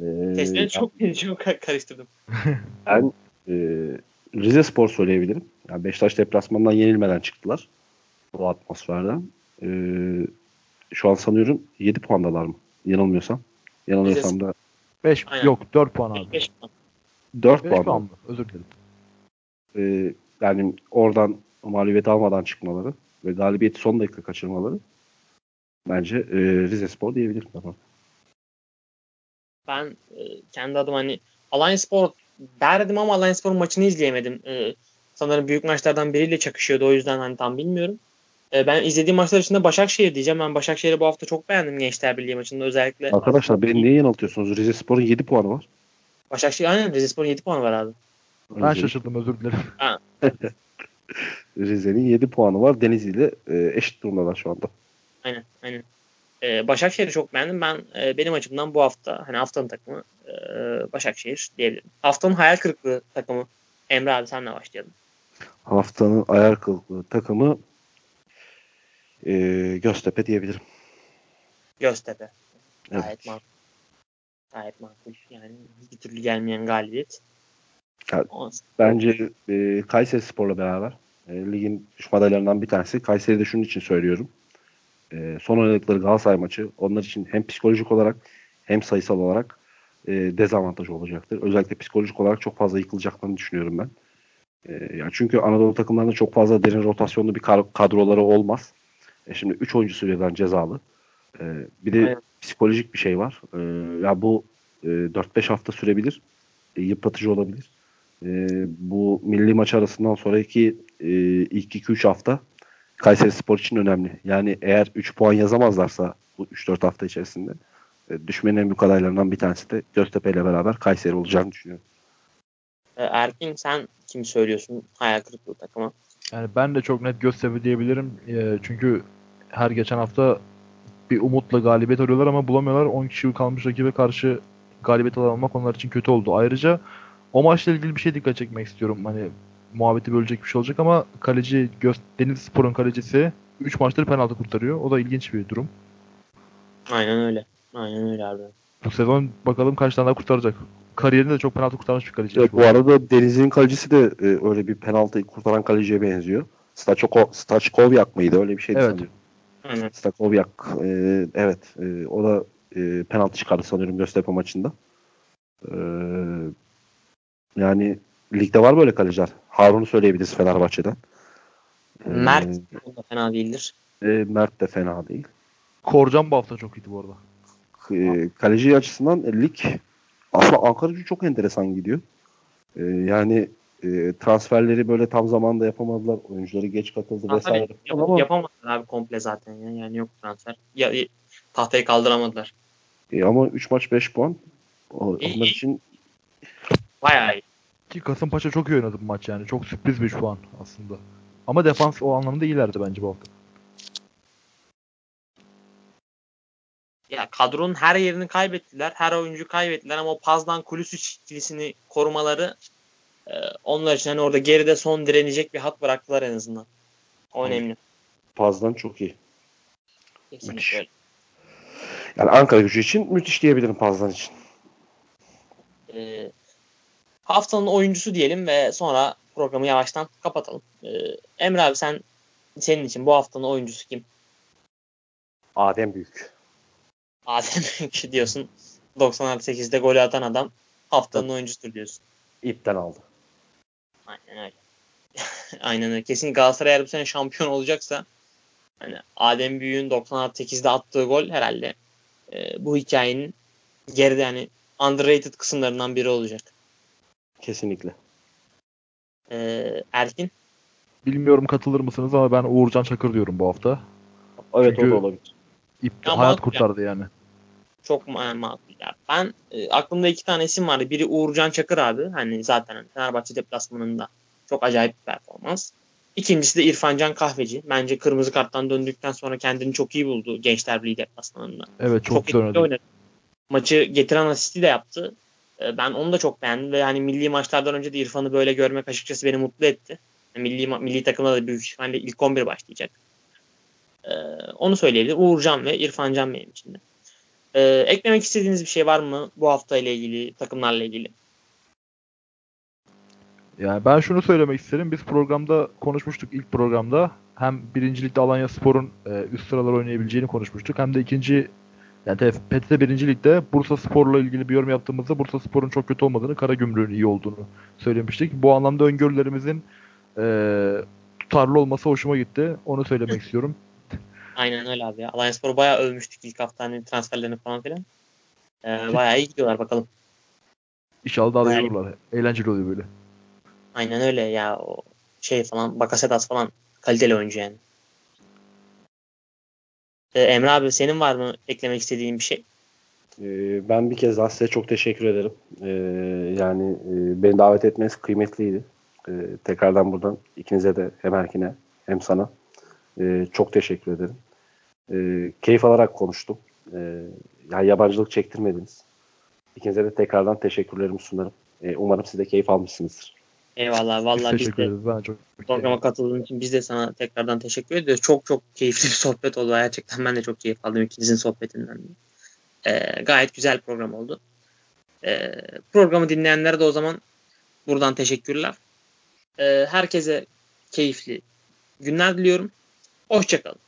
Ee, Seslerini çok, çok kar- karıştırdım. Ben e, Rize Spor söyleyebilirim. Yani Beşiktaş deplasmanından yenilmeden çıktılar. O atmosferden. E, şu an sanıyorum 7 puandalar mı? Yanılmıyorsam. Yanılmıyorsam da 5 Aynen. yok 4 puan abi. 5 puan. 4 5 puan. puan mı? Özür dilerim. e, yani oradan mağlubiyet almadan çıkmaları ve galibiyeti son dakika kaçırmaları bence e, Rize Spor diyebilirim. Tamam. Ben e, kendi adıma hani Alanya Spor derdim ama Alanya Spor'un maçını izleyemedim. E, sanırım büyük maçlardan biriyle çakışıyordu. O yüzden hani tam bilmiyorum. E, ben izlediğim maçlar içinde Başakşehir diyeceğim. Ben Başakşehir'i bu hafta çok beğendim Gençler Birliği maçında. Özellikle Arkadaşlar beni niye yanıltıyorsunuz? Rize Spor'un 7 puanı var. Başakşehir aynen Rize Spor'un 7 puanı var abi. Ben şaşırdım özür dilerim. Rize'nin 7 puanı var. Denizli ile e, eşit durumdalar şu anda. Aynen aynen. E, Başakşehir'i çok beğendim. Ben e, benim açımdan bu hafta hani haftanın takımı e, Başakşehir diyebilirim. Haftanın hayal kırıklığı takımı Emre abi senle başlayalım. Haftanın ayar kırıklığı takımı e, Göztepe diyebilirim. Göztepe. Gayet Evet. makul. Gayet makul. Yani bir türlü gelmeyen galibiyet. Ya, Ama- Bence e, Kayseri Spor'la beraber e, ligin düşman adaylarından bir tanesi. Kayseri'de şunun için söylüyorum. E, son oynadıkları Galatasaray maçı onlar için hem psikolojik olarak hem sayısal olarak e, dezavantaj olacaktır. Özellikle psikolojik olarak çok fazla yıkılacaklarını düşünüyorum ben. E, yani çünkü Anadolu takımlarında çok fazla derin rotasyonlu bir kadroları olmaz. E, şimdi 3 oyuncusu birden cezalı. E, bir de Aynen. psikolojik bir şey var. E, ya bu e, 4-5 hafta sürebilir. E, yıpratıcı olabilir. E, bu milli maç arasından sonraki e, ilk 2-3 hafta Kayseri Spor için önemli. Yani eğer 3 puan yazamazlarsa bu 3-4 hafta içerisinde e, düşmenin en büyük adaylarından bir tanesi de Göztepe ile beraber Kayseri olacağını düşünüyorum. E, Erkin sen kim söylüyorsun hayal kırıklığı takımı? Yani ben de çok net Göztepe diyebilirim. Ee, çünkü her geçen hafta bir umutla galibiyet arıyorlar ama bulamıyorlar. 10 kişi kalmış rakibe karşı galibiyet almak onlar için kötü oldu. Ayrıca o maçla ilgili bir şey dikkat çekmek istiyorum. Hani muhabbeti bölecek bir şey olacak ama kaleci Göz Denizli Spor'un kalecisi 3 maçtır penaltı kurtarıyor. O da ilginç bir durum. Aynen öyle. Aynen öyle abi. Bu sezon bakalım kaç tane daha kurtaracak. Kariyerinde de çok penaltı kurtarmış bir kaleci. Evet, bu arada Denizli'nin kalecisi de e, öyle bir penaltıyı kurtaran kaleciye benziyor. Staçko, Staçkovyak mıydı? Öyle bir şeydi Evet. sanıyorum. Aynen. Stakovyak. e, evet. e, o da e, penaltı çıkardı sanıyorum Göztepe maçında. E, yani ligde var böyle kaleciler. Harun'u söyleyebiliriz Fenerbahçe'den. E, Mert da fena değildir. E, Mert de fena değil. Korcan bu hafta çok iyiydi bu arada. E, kaleci açısından lig aslında Ankara gücü çok enteresan gidiyor. E, yani e, transferleri böyle tam zamanda yapamadılar. Oyuncuları geç katıldı vesaire. Yap, ama... Yapamadılar abi komple zaten. Ya. Yani yok transfer. Ya, tahtayı kaldıramadılar. E, ama 3 maç 5 puan. Onlar için bayağı iyi. Ki Kasımpaşa çok iyi oynadı bu maç yani. Çok sürpriz bir puan aslında. Ama defans o anlamda iyilerdi bence bu hafta. Ya kadronun her yerini kaybettiler. Her oyuncu kaybettiler ama o Pazdan Kulüsü ikilisini korumaları e, onlar için hani orada geride son direnecek bir hat bıraktılar en azından. O önemli. Pazdan çok iyi. Kesinlikle müthiş. öyle. Yani Ankara gücü için müthiş diyebilirim Pazdan için. E, haftanın oyuncusu diyelim ve sonra programı yavaştan kapatalım. E, Emre abi sen senin için bu haftanın oyuncusu kim? Adem Büyük. Adem Büyük diyorsun. 98'de golü atan adam haftanın oyuncusudur diyorsun. İpten aldı. Aynen öyle. Aynen öyle. Kesin Galatasaray eğer bu sene şampiyon olacaksa hani Adem Büyük'ün 98'de attığı gol herhalde e, bu hikayenin geride yani underrated kısımlarından biri olacak. Kesinlikle. Ee, Erkin? Bilmiyorum katılır mısınız ama ben Uğurcan Çakır diyorum bu hafta. Evet Çünkü o da olabilir. Ip, ya, hayat kurtardı yani. Çok makul. Ya. Ben e, aklımda iki tane isim vardı. Biri Uğurcan Çakır abi. Hani zaten hani Fenerbahçe deplasmanında çok acayip bir performans. İkincisi de İrfancan Kahveci. Bence kırmızı karttan döndükten sonra kendini çok iyi buldu Gençler Birliği deplasmanında. Evet çok, çok güzel oynadı. oynadı. Maçı getiren asisti de yaptı. E, ben onu da çok beğendim ve hani milli maçlardan önce de İrfan'ı böyle görmek açıkçası beni mutlu etti. Milli milli takımda da büyük ihtimalle ilk 11 başlayacak. Ee, onu söyleyebilirim. Uğurcan ve İrfancan benim için de. Ee, eklemek istediğiniz bir şey var mı bu hafta ile ilgili, takımlarla ilgili? Yani ben şunu söylemek isterim. Biz programda konuşmuştuk ilk programda. Hem birincilikte Alanya Spor'un e, üst sıralar oynayabileceğini konuşmuştuk. Hem de ikinci yani PTT 1. Lig'de Bursa Spor'la ilgili bir yorum yaptığımızda Bursa Spor'un çok kötü olmadığını, Karagümrük'ün iyi olduğunu söylemiştik. Bu anlamda öngörülerimizin e, tutarlı olması hoşuma gitti. Onu söylemek istiyorum. Aynen öyle abi ya. Alliance Spor'u bayağı övmüştük ilk hafta hani transferlerini falan filan. Ee, bayağı iyi gidiyorlar bakalım. İnşallah daha da iyi olurlar. Eğlenceli oluyor böyle. Aynen öyle ya. O şey falan Bakasetas falan kaliteli oyuncu yani. Ee, Emre abi senin var mı eklemek istediğin bir şey? Ee, ben bir kez daha size çok teşekkür ederim. Ee, yani e, beni davet etmeniz kıymetliydi. Ee, tekrardan buradan ikinize de hem Erkin'e hem sana e, çok teşekkür ederim. E, keyif alarak konuştum. E, yani yabancılık çektirmediniz. İkinize de tekrardan teşekkürlerimi sunarım. E, umarım siz de keyif almışsınızdır. Eyvallah. Vallahi biz, biz de ben çok programa katıldığın için biz de sana tekrardan teşekkür ediyoruz. Çok çok keyifli bir sohbet oldu. Gerçekten ben de çok keyif aldım ikinizin sohbetinden. Ee, gayet güzel program oldu. Ee, programı dinleyenlere de o zaman buradan teşekkürler. Ee, herkese keyifli günler diliyorum. Hoşçakalın.